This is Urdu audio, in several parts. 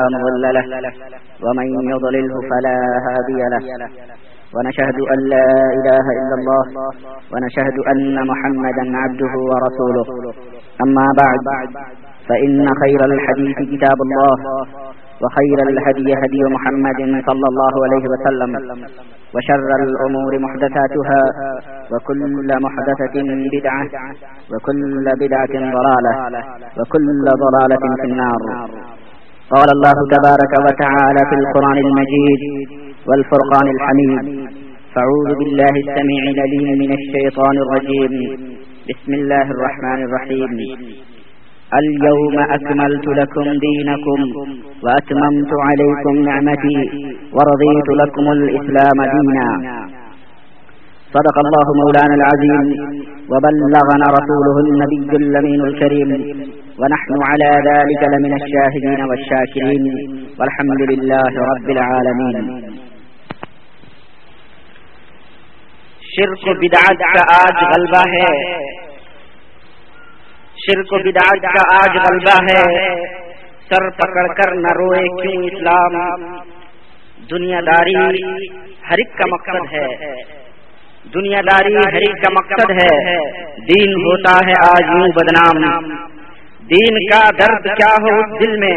مضل له ومن يضلله فلا هادي له ونشهد أن لا إله إلا الله ونشهد أن محمدا عبده ورسوله أما بعد فإن خير الحديث كتاب الله وخير الهدي هدي محمد صلى الله عليه وسلم وشر الأمور محدثاتها وكل محدثة بدعة وكل بدعة ضلالة وكل ضلالة في النار قال الله تبارك وتعالى في القرآن المجيد والفرقان الحميد. فعوذ بالله السميع العليم من الشيطان الرجيم. بسم الله الرحمن الرحيم. اليوم أكملت لكم دينكم وأتممت عليكم نعمتي ورضيت لكم الإسلام دينا. صدق الله مولانا العظيم وبلغنا رسوله النبي الأمين الكريم. ونحن على ذلك لمن الشاهدين والشاكرين والحمد لله رب العالمين. شرک و بدعت کا آج غلبہ ہے. شرک و بدعت کا آج غلبہ ہے. سر پکڑ کر نہ روئے کیوں اسلام؟ دنیا داری ہر ایک کا مقصد ہے. دنیا داری ہر ایک کا مقصد ہے. دین ہوتا ہے آج یوں بدنام. دین کا درد کیا ہو اس دل میں؟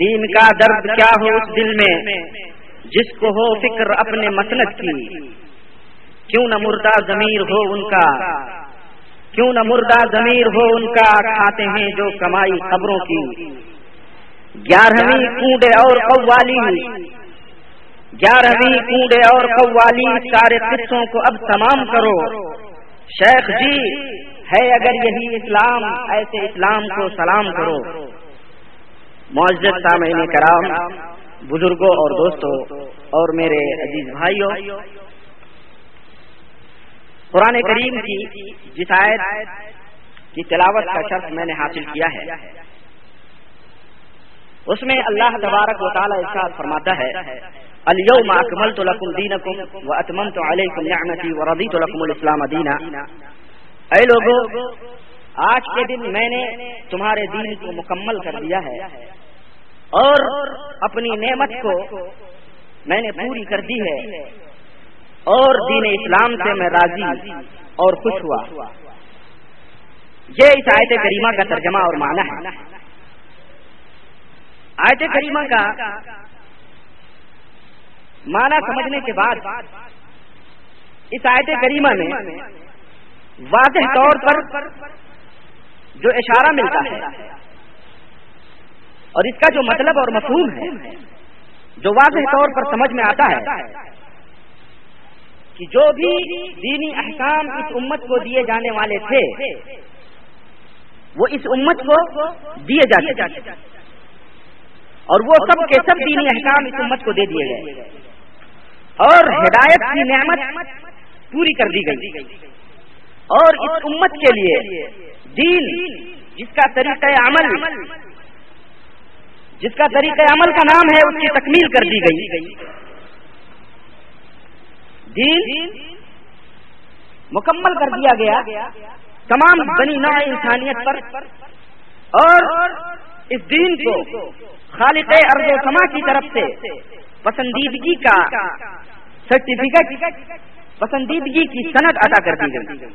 دین کا درد کیا ہو اس دل میں؟ جس کو ہو فکر اپنے مسلط کی، کیوں نہ مردہ ضمیر ہو ان کا؟ کیوں نہ مردہ ضمیر ہو ان کا؟ کھاتے ہیں جو کمائی خبروں کی۔ گیارہویں کنڈے اور قوالی۔ گیارہویں کنڈے اور قوالی، سارے قصوں کو اب تمام کرو۔ شیخ جی ہے اگر یہی اسلام، ایسے اسلام کو سلام کرو۔ معزز سامعین کرام، بزرگوں اور دوستوں اور میرے عزیز بھائیوں، قرآن کریم کی جس آیت کی تلاوت کا شرط میں نے حاصل کیا ہے، اس میں اللہ تبارک و تعالی ارشاد فرماتا ہے اليوم اکملت لکم دینکم واتممت علیکم نعمتی ورضیت لکم الاسلام دینا۔ اے لوگوں آج کے دن میں نے تمہارے دین کو مکمل کر دیا ہے اور اپنی نعمت کو میں نے پوری کر دی ہے اور دین اسلام سے میں راضی اور خوش ہوا۔ یہ اس آیت کریمہ کا ترجمہ اور معنی ہے۔ آیت کریمہ کا معنی سمجھنے کے بعد اس آیت کریمہ میں واضح طور پر جو اشارہ ملتا ہے اور اس کا جو مطلب اور مفہوم ہے، جو واضح طور پر سمجھ میں آتا ہے کہ جو بھی دینی احکام اس امت کو دیے جانے والے تھے، وہ اس امت کو دیے جاتے اور وہ سب کے سب دینی احکام اس امت کو دے دیے گئے۔ اور ہدایت کی نعمت پوری کر دی گئی۔ اور اس امت کے لیے دین جس کا طریقہ عمل، جس کا طریقہ عمل کا نام ہے، اس کی تکمیل کر دی گئی۔ دین مکمل کر دیا گیا۔ تمام بنی نوع انسانیت پر۔ اور اس دین کو خالق ارض و سما کی طرف سے پسندیدگی کا سرٹیفکیٹ پسندیدگی کی صنعت ادا کر دی گئی۔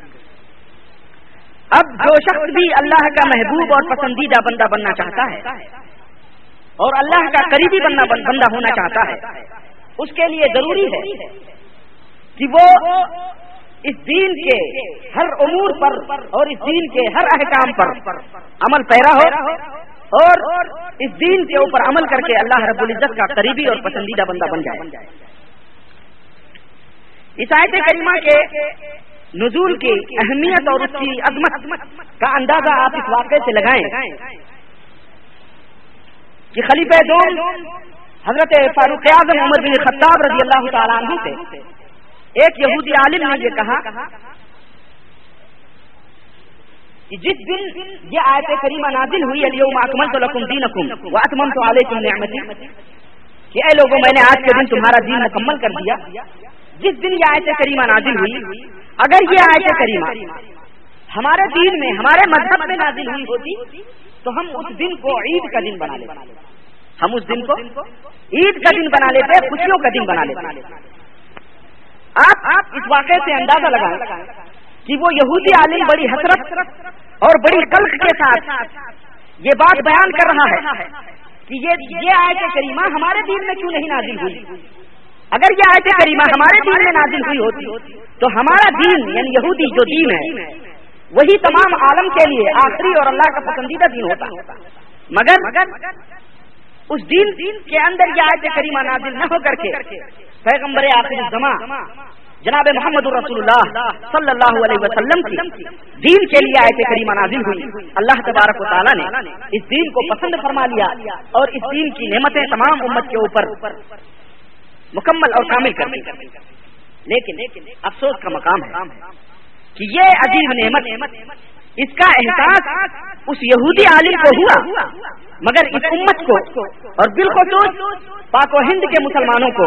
اب جو شخص بھی اللہ کا محبوب اور پسندیدہ بندہ بننا چاہتا ہے اور اللہ کا قریبی بننا بندہ ہونا چاہتا ہے، اس کے لیے ضروری ہے کہ وہ اس دین کے ہر امور پر اور اس دین کے ہر احکام پر عمل پیرا ہو اور اس دین کے اوپر عمل کر کے اللہ رب العزت کا قریبی اور پسندیدہ بندہ بن جائے۔ اس آیت کریمہ کے نزول کی اہمیت اور اس کی عظمت کا اندازہ آپ اس واقعے سے لگائیں۔ کہ خلیفہ دوم حضرت فاروق اعظم عمر بن خطاب رضی اللہ تعالیٰ عنہ سے ایک یہودی عالم نے یہ کہا کہ جس دن یہ آیت کریمہ نازل ہوئی اليوم اکملت لکم دینکم واتممت علیکم نعمتی کہ اے لوگوں میں نے آج کے دن تمہارا دین مکمل کر دیا۔ جس دن یہ آیت کریمہ نازل ہوئی، اگر یہ آیت کریمہ ہمارے دین میں، ہمارے مذہب میں نازل ہوئی ہوتی، تو ہم اس دن کو عید کا دن بنا لیتے۔ ہم اس دن کو عید کا دن بنا لیتے، خوشیوں کا دن بنا لیتے۔ آپ اس واقعے سے اندازہ لگائیں کہ وہ یہودی عالم بڑی حسرت اور بڑی کلک کے ساتھ یہ بات بیان کر رہا ہے کہ یہ آئے کریمہ ہمارے دین میں کیوں نہیں نازل ہوئی؟ اگر یہ آیت کریمہ ہمارے دین میں نازل ہوئی ہوتی، تو ہمارا دین یعنی یہودی جو دین ہے، وہی تمام عالم کے لیے آخری اور اللہ کا پسندیدہ دین ہوتا۔ مگر اس دین کے اندر یہ آیت کریمہ نازل نہ ہو کر کے پیغمبر آخری زماں جناب محمد رسول اللہ صلی اللہ علیہ وسلم کی دین کے لیے آئے کریمہ نازل ہوئی۔ اللہ تبارک و تعالیٰ نے اس دین کو پسند فرما لیا اور اس دین کی نعمتیں تمام امت کے اوپر مکمل اور کامل کر لیکن افسوس کا مقام ہے کہ یہ عجیب نعمت اس کا احساس اس یہودی عالم کو ہوا، مگر اس امت کو اور بالخصوص پاک و ہند کے مسلمانوں کو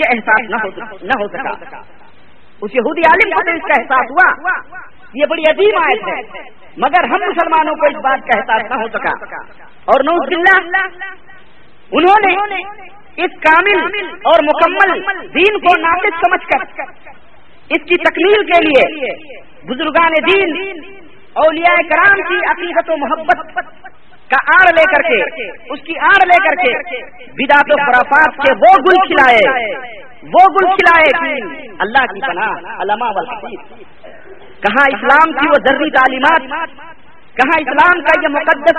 یہ احساس نہ ہو سکا اس یہودی عالم کو اس کا احساس ہوا، یہ بڑی عظیم آیت ہے، مگر ہم مسلمانوں کو اس بات کا احساس نہ ہو سکا۔ اور نوز انہوں نے اس کامل اور مکمل دین کو ناقص سمجھ کر، اس کی تکمیل کے لیے بزرگان دین، اولیاء کرام کی عقیدت و محبت کا آڑ لے کر کے، اس کی آڑ لے کر کے بدات و خرافات کے وہ گل کھلائے، وہ گل کھلائے اللہ کی پناہ علامہ کہاں اسلام کی وہ ضروری تعلیمات کہاں اسلام کا یہ مقدس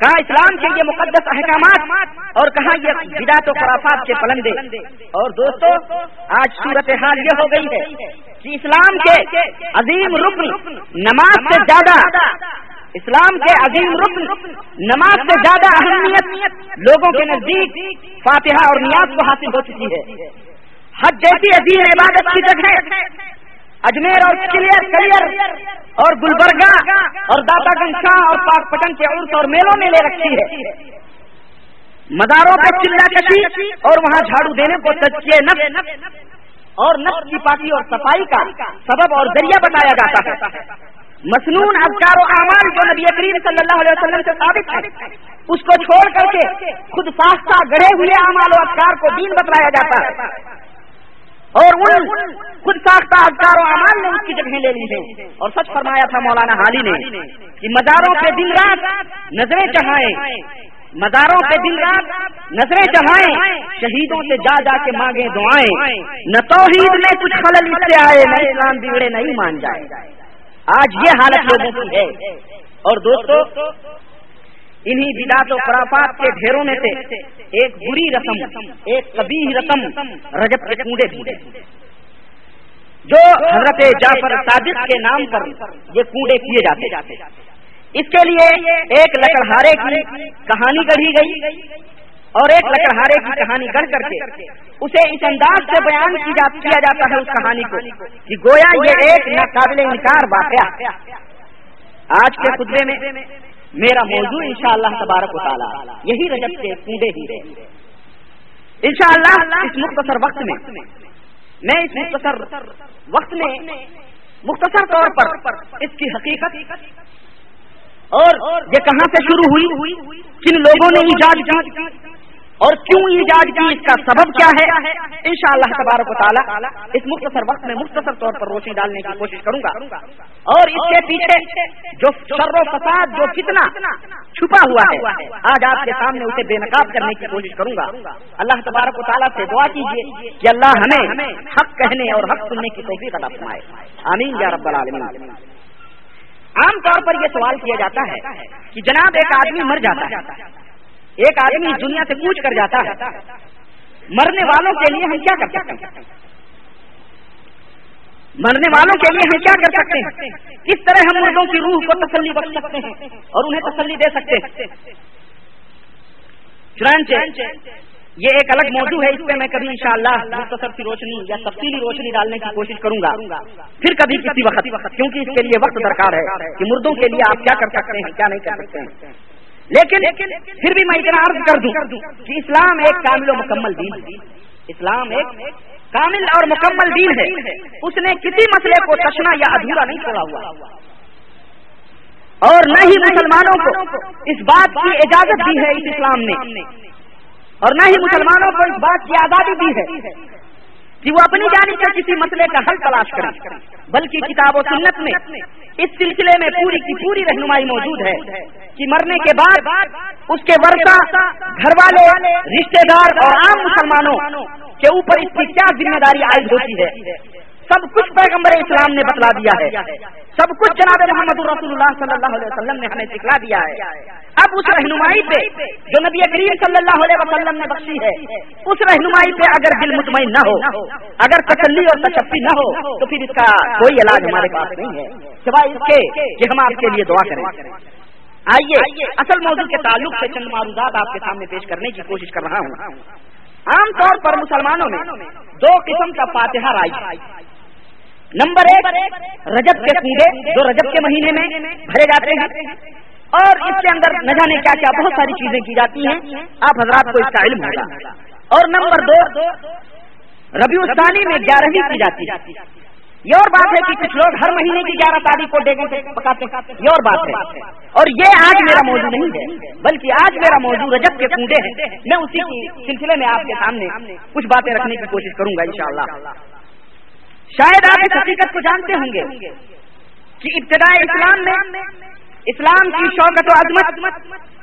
کہاں اسلام کے یہ مقدس احکامات اور کہاں یہ بدات و خرافات کے پلندے۔ اور دوستو، آج صورت حال یہ ہو گئی ہے کہ اسلام کے عظیم رکن نماز سے زیادہ اسلام کے عظیم رکن نماز سے زیادہ اہمیت لوگوں کے نزدیک فاتحہ اور نیاز کو حاصل ہو چکی ہے۔ حج جیسی عظیم عبادت کی جگہ اجمیر اور کلیئر کلیئر اور گلبرگہ اور داتا گنج اور پاک پٹن کے عرص اور میلوں میں لے رکھی ہے۔ مزاروں پہ چلا کشی اور وہاں جھاڑو دینے کو تجکیے نفس اور نفس کی پاکی اور صفائی کا سبب اور ذریعہ بتایا جاتا ہے۔ مصنون افکار و اعمال جو نبی کریم صلی اللہ علیہ وسلم سے ثابت ہے اس کو چھوڑ کر کے خود ساختہ گڑے ہوئے اعمال و افکار کو دین بتلایا جاتا ہے۔ اور ان خود ساختہ افکار و امان نے اس کی جگہ لے لی ہے اور سچ فرمایا تھا مولانا حالی نے کہ مزاروں پہ دن رات نظریں چڑھائیں۔ مزاروں پہ دن رات نظریں چڑھائیں۔ شہیدوں سے جا جا کے مانگے دعائیں۔ نہ توحید میں کچھ خلل اس سے آئے، نہ اسلام بگڑے نہیں مان جائے۔ آج یہ حالت لوگوں کی ہے۔ اور دوستو انہی بدات و خرافات کے ڈھیروں میں سے ایک بری رسم، ایک کبھی رسم رجب کے کنڈے ڈھونڈے جو حضرت جعفر صادق کے نام پر یہ کنڈے کیے جاتے۔ جاتے اس کے لیے ایک لکڑہارے کی کہانی گڑھی گئی اور ایک لکڑہارے کی کہانی گڑھ کر کے اسے اس انداز سے بیان کیا جاتا ہے اس کہانی کو کہ گویا یہ ایک ناقابل انکار واقعہ۔ آج کے خطبے میں میرا موضوع انشاءاللہ تبارک و تعالی. یہی رجب کے کنڈے ہی رہے. انشاءاللہ اس مختصر وقت میں میں اس مختصر وقت میں مختصر طور پر اس کی حقیقت اور یہ کہاں سے شروع ہوئی؟ کن لوگوں نے ایجاد کی؟ اور کیوں ایجاد کی اس کا سبب کیا ہے؟ ان شاء اللہ تبارک و تعالیٰ اس مختصر وقت میں مختصر طور پر روشنی ڈالنے کی کوشش کروں گا۔ اور اس کے پیچھے جو شر و فساد، جو کتنا چھپا ہوا ہے، آج آپ کے سامنے اسے بے نقاب کرنے کی کوشش کروں گا۔ اللہ تبارک و تعالیٰ سے دعا کیجیے کہ اللہ ہمیں حق کہنے اور حق سننے کی توفیق عطا فرمائے۔ آمین یا رب العالمین۔ عام طور پر یہ سوال کیا جاتا ہے کہ جناب ایک آدمی مر جاتا ہے۔ ایک آدمی اس دنیا سے پوچھ کر جاتا ہے۔ مرنے والوں کے لیے ہم کیا کر سکتے ہیں؟ مرنے والوں کے لیے ہم کیا کر سکتے ہیں؟ کس طرح ہم مردوں کی روح کو تسلی بخش سکتے ہیں اور انہیں تسلی دے سکتے ہیں؟ چنانچہ، یہ ایک الگ موضوع ہے، اس پہ میں کبھی انشاءاللہ مختصر کی روشنی یا تفصیلی روشنی ڈالنے کی کوشش کروں گا۔ پھر کبھی کسی وقت، کیونکہ اس کے لیے وقت درکار ہے کہ مردوں کے لیے آپ کیا کر سکتے ہیں، کیا نہیں کر سکتے ہیں۔ لیکن پھر بھی میں اتنا عرض کر دوں کہ اسلام ایک کامل و مکمل دین ہے۔ اسلام ایک کامل اور مکمل دین ہے۔ اس نے کسی مسئلے کو تشنا یا ادھورا نہیں چھوڑا ہوا۔ اور نہ ہی مسلمانوں کو اس بات کی اجازت دی ہے اس اسلام نے۔ اور نہ ہی مسلمانوں کو اس بات کی آزادی دی ہے۔ کہ وہ اپنی جانب سے کسی مسئلے کا حل تلاش کریں بلکہ کتاب و سنت میں اس سلسلے میں پوری کی پوری رہنمائی موجود ہے کہ مرنے کے بعد اس کے ورثہ گھر والے رشتے دار اور عام مسلمانوں کے اوپر اس کی کیا ذمہ داری عائد ہوتی ہے۔ سب کچھ پیغمبر اسلام نے بتلا دیا ہے۔ سب کچھ جناب محمد رسول اللہ صلی اللہ علیہ وسلم نے ہمیں سکھلا دیا ہے۔ اب اس رہنمائی پہ جو نبی کریم صلی اللہ علیہ وسلم نے بخشی ہے، اس رہنمائی پہ اگر دل مطمئن نہ ہو، اگر تسلی اور تشفی نہ ہو، تو پھر اس کا کوئی علاج ہمارے پاس نہیں ہے۔ سوائے اس کے کہ ہم آپ کے لیے دعا کریں۔ آئیے، اصل موضوع کے تعلق سے چند معروضات آپ کے سامنے پیش کرنے کی کوشش کر رہا ہوں۔ عام طور پر مسلمانوں میں دو قسم کا فاتحہ رائی نمبر ایک، رجب کے کنڈے جو رجب کے مہینے میں بھرے جاتے ہیں۔ اور اس کے اندر نہ جانے کیا کیا بہت ساری چیزیں کی جاتی ہیں۔ آپ حضرات کو اس کا علم ہوگا۔ اور نمبر دو، ربیع الثانی میں گیارہویں کی جاتی ہے۔ یہ اور بات ہے کہ کچھ لوگ ہر مہینے کی گیارہ تاریخ کو ڈیگے سے پکاتے یہ اور بات ہے۔ اور یہ آج میرا موضوع نہیں ہے، بلکہ آج میرا موضوع رجب کے کنڈے ہیں میں اسی سلسلے میں آپ کے سامنے کچھ باتیں رکھنے کی کوشش کروں گا انشاءاللہ۔ شاید آپ اس حقیقت کو جانتے ہوں گے کہ ابتدائی اسلام میں اسلام کی شوقت و عظمت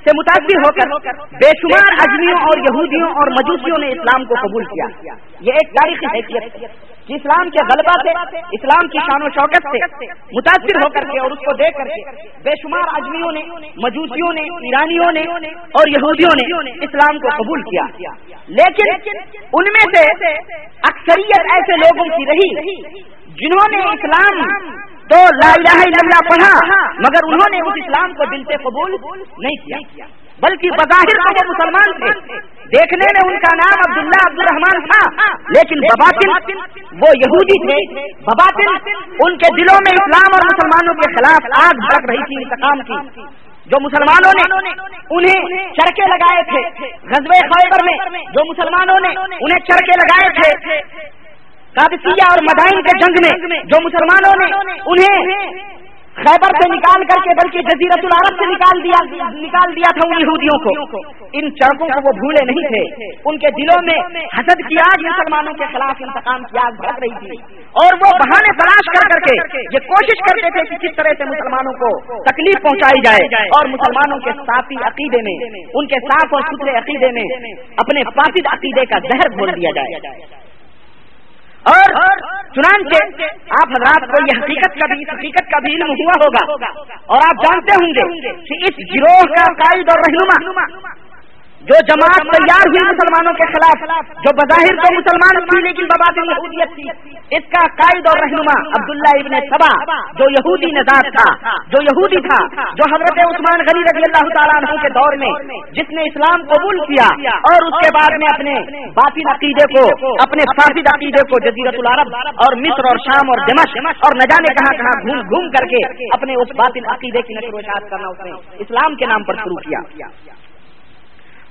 سے متاثر ہو کر بے شمار اجمیوں اور یہودیوں اور مجوسیوں نے اسلام کو قبول کیا۔ یہ ایک تاریخی حیثیت جی اسلام کے غلبہ سے، اسلام کی شان و شوکت سے متاثر ہو کر کے اور اس کو دیکھ کر کے بے شمار اجمیوں نے، مجوسیوں نے، ایرانیوں نے اور یہودیوں نے اسلام کو قبول کیا۔ لیکن ان میں سے اکثریت ایسے لوگوں کی رہی جنہوں نے اسلام تو لا الہ الا اللہ پڑھا، مگر انہوں نے اس اسلام کو دل سے قبول نہیں کیا۔ بلکہ بظاہر تو وہ مسلمان تھے۔ دیکھنے میں ان کا نام عبداللہ عبد الرحمان تھا، لیکن بباطن وہ یہودی تھے۔ بباطن ان کے دلوں میں اسلام اور مسلمانوں کے خلاف آگ بھڑک رہی تھی، انتقام کی۔ جو مسلمانوں نے انہیں چرکے لگائے تھے، غزوہ خیبر میں جو مسلمانوں نے انہیں چرکے لگائے تھے، قادسیہ اور مدائن کے جنگ میں جو مسلمانوں نے انہیں خیبر سے نکال کر کے بلکہ جزیرت العرب سے نکال دیا نکال دیا تھا ان یہودیوں کو۔ ان چڑکوں کو وہ بھولے نہیں تھے۔ ان کے دلوں میں حسد کی آگ مسلمانوں کے خلاف انتقام کی آگ بھڑک رہی تھی۔ اور وہ بہانے تلاش کر کر کے یہ کوشش کرتے تھے کہ کس طرح سے مسلمانوں کو تکلیف پہنچائی جائے۔ اور مسلمانوں کے ساتھی عقیدے میں، ان کے صاف اور ستھرے عقیدے میں اپنے فاسد عقیدے کا زہر گھول دیا جائے۔ اور چنانچہ آپ حضرات کو یہ حقیقت کا بھی حقیقت کا بھی علم ہوا ہوگا اور آپ جانتے ہوں گے کہ اس گروہ کا قائد اور رہنما جو جماعت تیار ہوئی مسلمانوں کے خلاف، جو بظاہر تو مسلمان تھی لیکن بباد یہودیت تھی، اس کا قائد اور رہنما عبداللہ ابن سبا، جو یہودی نژاد تھا، جو یہودی تھا، جو حضرت عثمان غنی رضی اللہ تعالیٰ عنہ کے دور میں جس نے اسلام قبول کیا اور اس کے بعد میں اپنے باطل عقیدے کو، اپنے فاسد عقیدے کو جزیرت العرب اور مصر اور شام اور دمش اور نہ جانے کہاں کہاں گھوم گھوم کر کے اپنے اس باطل عقیدے کی نشر و اشاعت کرنا اس نے اسلام کے نام پر شروع کیا۔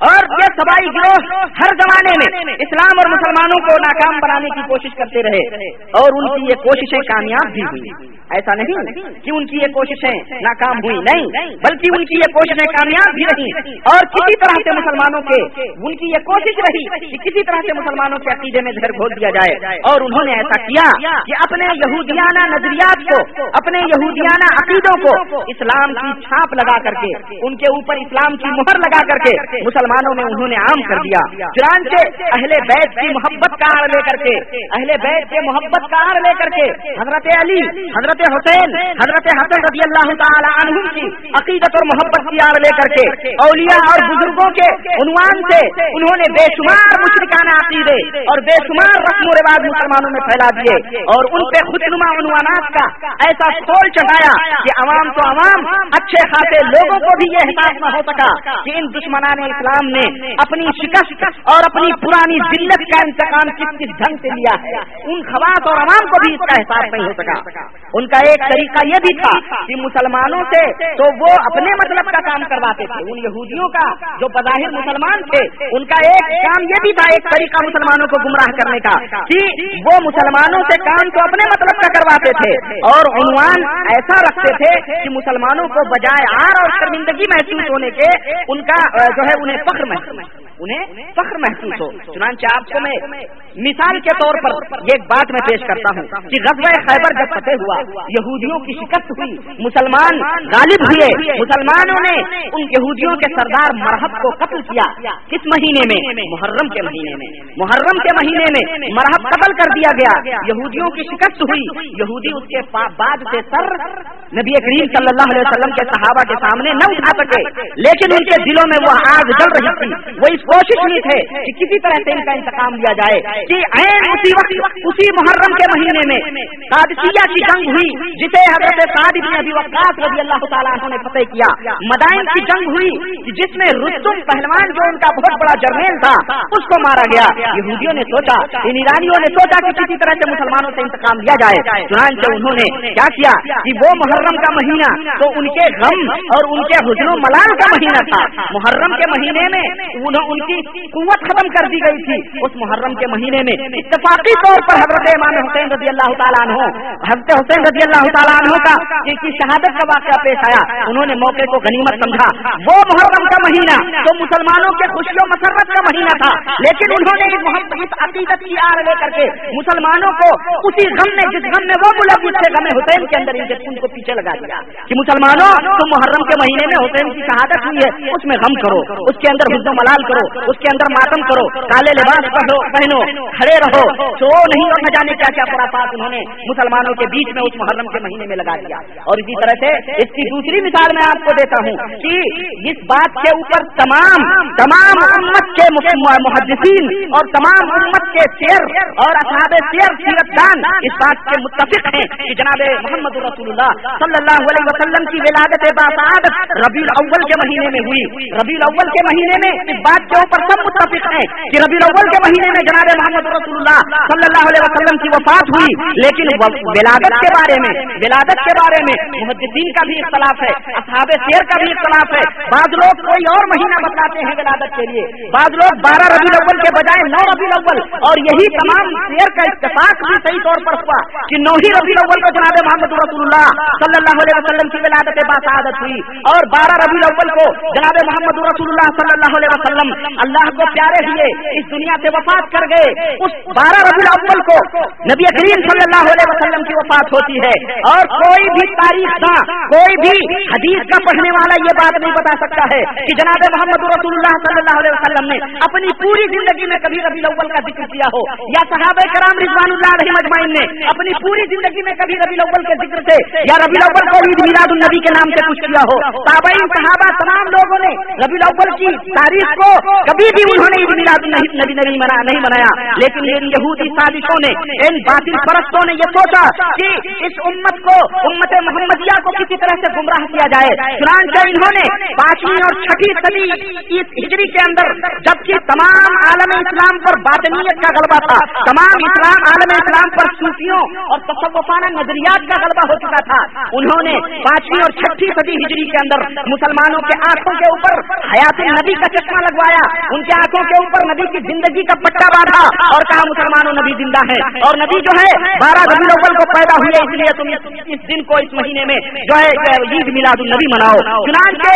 اور یہ سبائی گروہ ہر زمانے میں اسلام اور مسلمانوں کو ناکام بنانے کی کوشش کرتے رہے اور ان کی یہ کوششیں کامیاب بھی ہوئی۔ ایسا نہیں کہ ان کی یہ کوششیں ناکام ہوئی نہیں، بلکہ ان کی یہ کوششیں کامیاب بھی رہی۔ اور کسی طرح سے مسلمانوں کے، ان کی یہ کوشش رہی کہ کسی طرح سے مسلمانوں کے عقیدے میں گھر گھول دیا جائے۔ اور انہوں نے ایسا کیا کہ اپنے یہودیانہ نظریات کو، اپنے یہودیانہ عقیدوں کو اسلام کی چھاپ لگا کر کے، ان کے اوپر اسلام کی مہر لگا کر کے مسلمان مسلمانوں میں انہوں نے عام کر دیا۔ چنانچہ اہل بیت کی محبت کا آر لے کر کے، اہل بیت کے محبت کا آر لے کر کے حضرت علی، حضرت حسین، حضرت حسن رضی اللہ تعالی عنہ کی عقیدت اور محبت کی آر لے کر کے اولیاء اور بزرگوں کے عنوان سے انہوں نے بے شمار مشرکانہ عقیدے اور بے شمار رسم و رواج مسلمانوں میں پھیلا دیے اور ان پہ خودنما عنوانات کا ایسا سول چڑھایا کہ عوام تو عوام اچھے خاصے لوگوں کو بھی یہ احساس نہ ہو سکا کہ ان دشمنان اسلام نے اپنی شکست اور اپنی پرانی ذلت کا انتقام کس کس ڈھنگ سے لیا ہے؟ ان خواص اور عوام کو بھی اس کا احساس نہیں ہو سکا۔ ان کا ایک طریقہ یہ بھی تھا کہ مسلمانوں سے تو وہ اپنے مطلب کا کام کرواتے تھے۔ ان یہودیوں کا جو بظاہر مسلمان تھے، ان کا ایک کام یہ بھی تھا، ایک طریقہ مسلمانوں کو گمراہ کرنے کا کہ وہ مسلمانوں سے کام تو اپنے مطلب کا کرواتے تھے اور عنوان ایسا رکھتے تھے کہ مسلمانوں کو بجائے آر اور شرمندگی محسوس ہونے کے ان کا، جو ہے، انہیں فخر میں۔ انہیں فخر محسوس ہو۔ چنانچہ آپ کو میں مثال کے طور پر ایک بات میں پیش کرتا ہوں۔ کہ غزوہ خیبر جب فتح ہوا یہودیوں کی شکست ہوئی مسلمان غالب ہوئے مسلمانوں نے ان یہودیوں کے سردار مرحب کو قتل کیا۔ کس مہینے میں؟ محرم کے مہینے میں۔ محرم کے مہینے میں مرحب قتل کر دیا گیا۔ یہودیوں کی شکست ہوئی۔ یہودی اس کے بعد سے سر نبی کریم صلی اللہ علیہ وسلم کے صحابہ کے سامنے نہ اٹھا سکے۔ لیکن ان کے دلوں میں وہ آگ جل رہی تھی۔ وہ اس کوشش نہیں تھے کہ کسی طرح سے ان کا انتقام لیا جائے کہ اسی وقت، اسی محرم کے مہینے میں قادسیہ کی جنگ ہوئی، جسے حضرت بن ابی وقاص رضی اللہ تعالیٰ عنہ نے فتح کیا۔ مدائن کی جنگ ہوئی، جس میں رستم پہلوان جو ان کا بہت بڑا جرنیل تھا، اس کو مارا گیا۔ یہودیوں نے سوچا، ان ایرانیوں نے سوچا کہ کسی طرح سے مسلمانوں سے انتقام لیا جائے۔ چنانچہ انہوں نے کیا کیا کہ وہ محرم کا مہینہ تو ان کے غم اور ان کے حجن و ملال کا مہینہ تھا۔ محرم کے مہینے میں ان کی قوت ختم کر دی گئی تھی۔ اس محرم کے مہینے میں اتفاقی طور پر حضرت امام حسین رضی اللہ تعالیٰ عنہ، حضرت حسین رضی اللہ تعالیٰ عنہ کا کی شہادت کا واقعہ پیش آیا، انہوں نے موقع کو غنیمت سمجھا۔ وہ محرم کا مہینہ تو مسلمانوں کے خوشی و مسرت کا مہینہ تھا، لیکن انہوں نے اس عقیدت کی آر لے کر کے مسلمانوں کو اسی غم میں، جس غم میں وہ ملک تھے غم حسین کے اندر ان کو پیچھے لگا دیا کہ مسلمانوں تم محرم کے مہینے میں حسین کی شہادت ہوئی ہے، اس میں غم کرو، اس کے اندر حد و ملال کرو۔ اس کے اندر ماتم کرو، کالے لباس پہنو کھڑے رہو، سو نہیں اور نہ جانے کیا کیا خرافات انہوں نے مسلمانوں کے بیچ میں اس محرم کے مہینے میں لگا دیا۔ اور اسی طرح سے اس کی دوسری مثال میں آپ کو دیتا ہوں کہ اس بات کے اوپر تمام تمام امت کے محدثین اور تمام امت کے شیر اور اصحاب شیر سیرت دان اس بات کے متفق ہیں کہ جناب محمد رسول اللہ صلی اللہ علیہ وسلم کی ولادت باسعادت ربیع الاول کے مہینے میں ہوئی۔ ربیع الاول کے مہینے میں اس بات کے اوپر سب متفق ہیں کہ ربی الاول کے مہینے میں جناب محمد رسول اللہ صلی اللہ علیہ وسلم کی وفات ہوئی، لیکن ولادت کے بارے میں ولادت کے بارے میں محدثین کا بھی اختلاف ہے، اصحاب شیر کا بھی اختلاف ہے۔ بعض لوگ کوئی اور مہینہ بتاتے ہیں ولادت کے لیے۔ بعض لوگ بارہ ربی الاول کے بجائے نو ربی الاول، اور یہی تمام شیر کا اتفاق بھی صحیح طور پر ہوا کہ نو ہی ربی الاول کو جناب محمد رسول اللہ صلی اللہ علیہ وسلم کی ولادت باسعادت ہوئی، اور بارہ ربی الاول کو جناب محمد رسول اللہ صلی اللہ علیہ وسلم اللہ کو پیارے ہوئے اس دنیا سے وفات کر گئے۔ اس بارہ ربی الاول کو نبی کریم صلی اللہ علیہ وسلم کی وفات ہوتی ہے۔ اور کوئی بھی تاریخ تھا کوئی بھی حدیث کا پڑھنے والا یہ بات نہیں بتا سکتا ہے کہ جناب محمد رسول اللہ صلی اللہ علیہ وسلم نے اپنی پوری زندگی میں کبھی ربی الاول کا ذکر کیا ہو۔ یا صحابہ کرام رضوان اللہ علیہ مجمعین نے اپنی پوری زندگی میں کبھی ربی الاول کے ذکر سے یا ربی الاول کو عید میلاد النبی کے نام سے کچھ کیا ہو۔ تابعین، صحابہ، تمام لوگوں نے ربی الاول کی تاریخ کو کبھی بھی انہوں نے عید میلاد نبی نبی نہیں منایا لیکن ان یہودی سازشوں نے ان باطل پرستوں نے یہ سوچا کہ اس امت کو امت محمدیہ کو کسی طرح سے گمراہ کیا جائے۔ چنانچہ انہوں نے پانچویں اور چھٹی صدی ہجری کے اندر جبکہ تمام عالم اسلام پر باطنیت کا غلبہ تھا، تمام اسلام عالم اسلام پر صوفیوں اور تصوفانہ نظریات کا غلبہ ہو چکا تھا۔ انہوں نے پانچویں اور چھٹی صدی ہجری کے اندر مسلمانوں کے آنکھوں کے اوپر حیات نبی کا چشمہ لگوایا۔ ان کے آنکھوں کے اوپر نبی کی زندگی کا پٹا باندھا اور کہا، مسلمانوں، نبی زندہ ہے اور نبی جو ہے، بارہ ربی الاول کو پیدا ہوئے، اس لیے تم اس دن کو، اس مہینے میں جو ہے عید میلاد النبی مناؤ۔ چنانچہ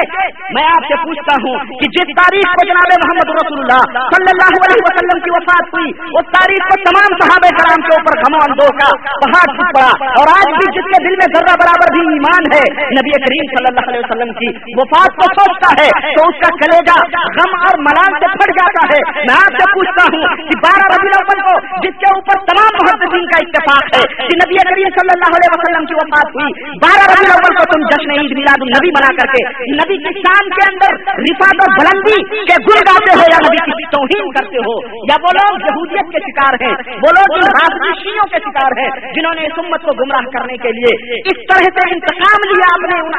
میں آپ سے پوچھتا ہوں کہ جس تاریخ کو جناب محمد رسول اللہ صلی اللہ علیہ وسلم کی وفات ہوئی، اس تاریخ کو تمام صحابہ کرام کے اوپر غم اندو کا پہاڑ ٹوٹ پڑا۔ اور آج بھی جس کے دل میں ذرہ برابر بھی ایمان ہے، نبی کریم صلی اللہ علیہ وسلم کی وفات کو سوچتا ہے تو اس کا کلیجہ غم اور ملال سے پھٹ جاتا ہے۔ میں آپ سے پوچھتا ہوں کہ بارہ ربی الاول کو جس کے اوپر تمام محدثین کا اتفاق ہے، کہ نبی کریم صلی اللہ علیہ وسلم کی وفات ہوئی، بارہ ربی الاول کو تم جشن عید میلاد النبی بنا کر کے، نبی کی شان کے اندر رفات و بلندی کے گل گاتے ہو یا نبی کی توہین کرتے ہو، یا وہ لوگ یہودیت کے شکار ہیں، وہ لوگ راشیوں کے شکار ہیں، جنہوں نے اس امت کو گمراہ کرنے کے لیے اس طرح سے انتقام لیا اپنے ان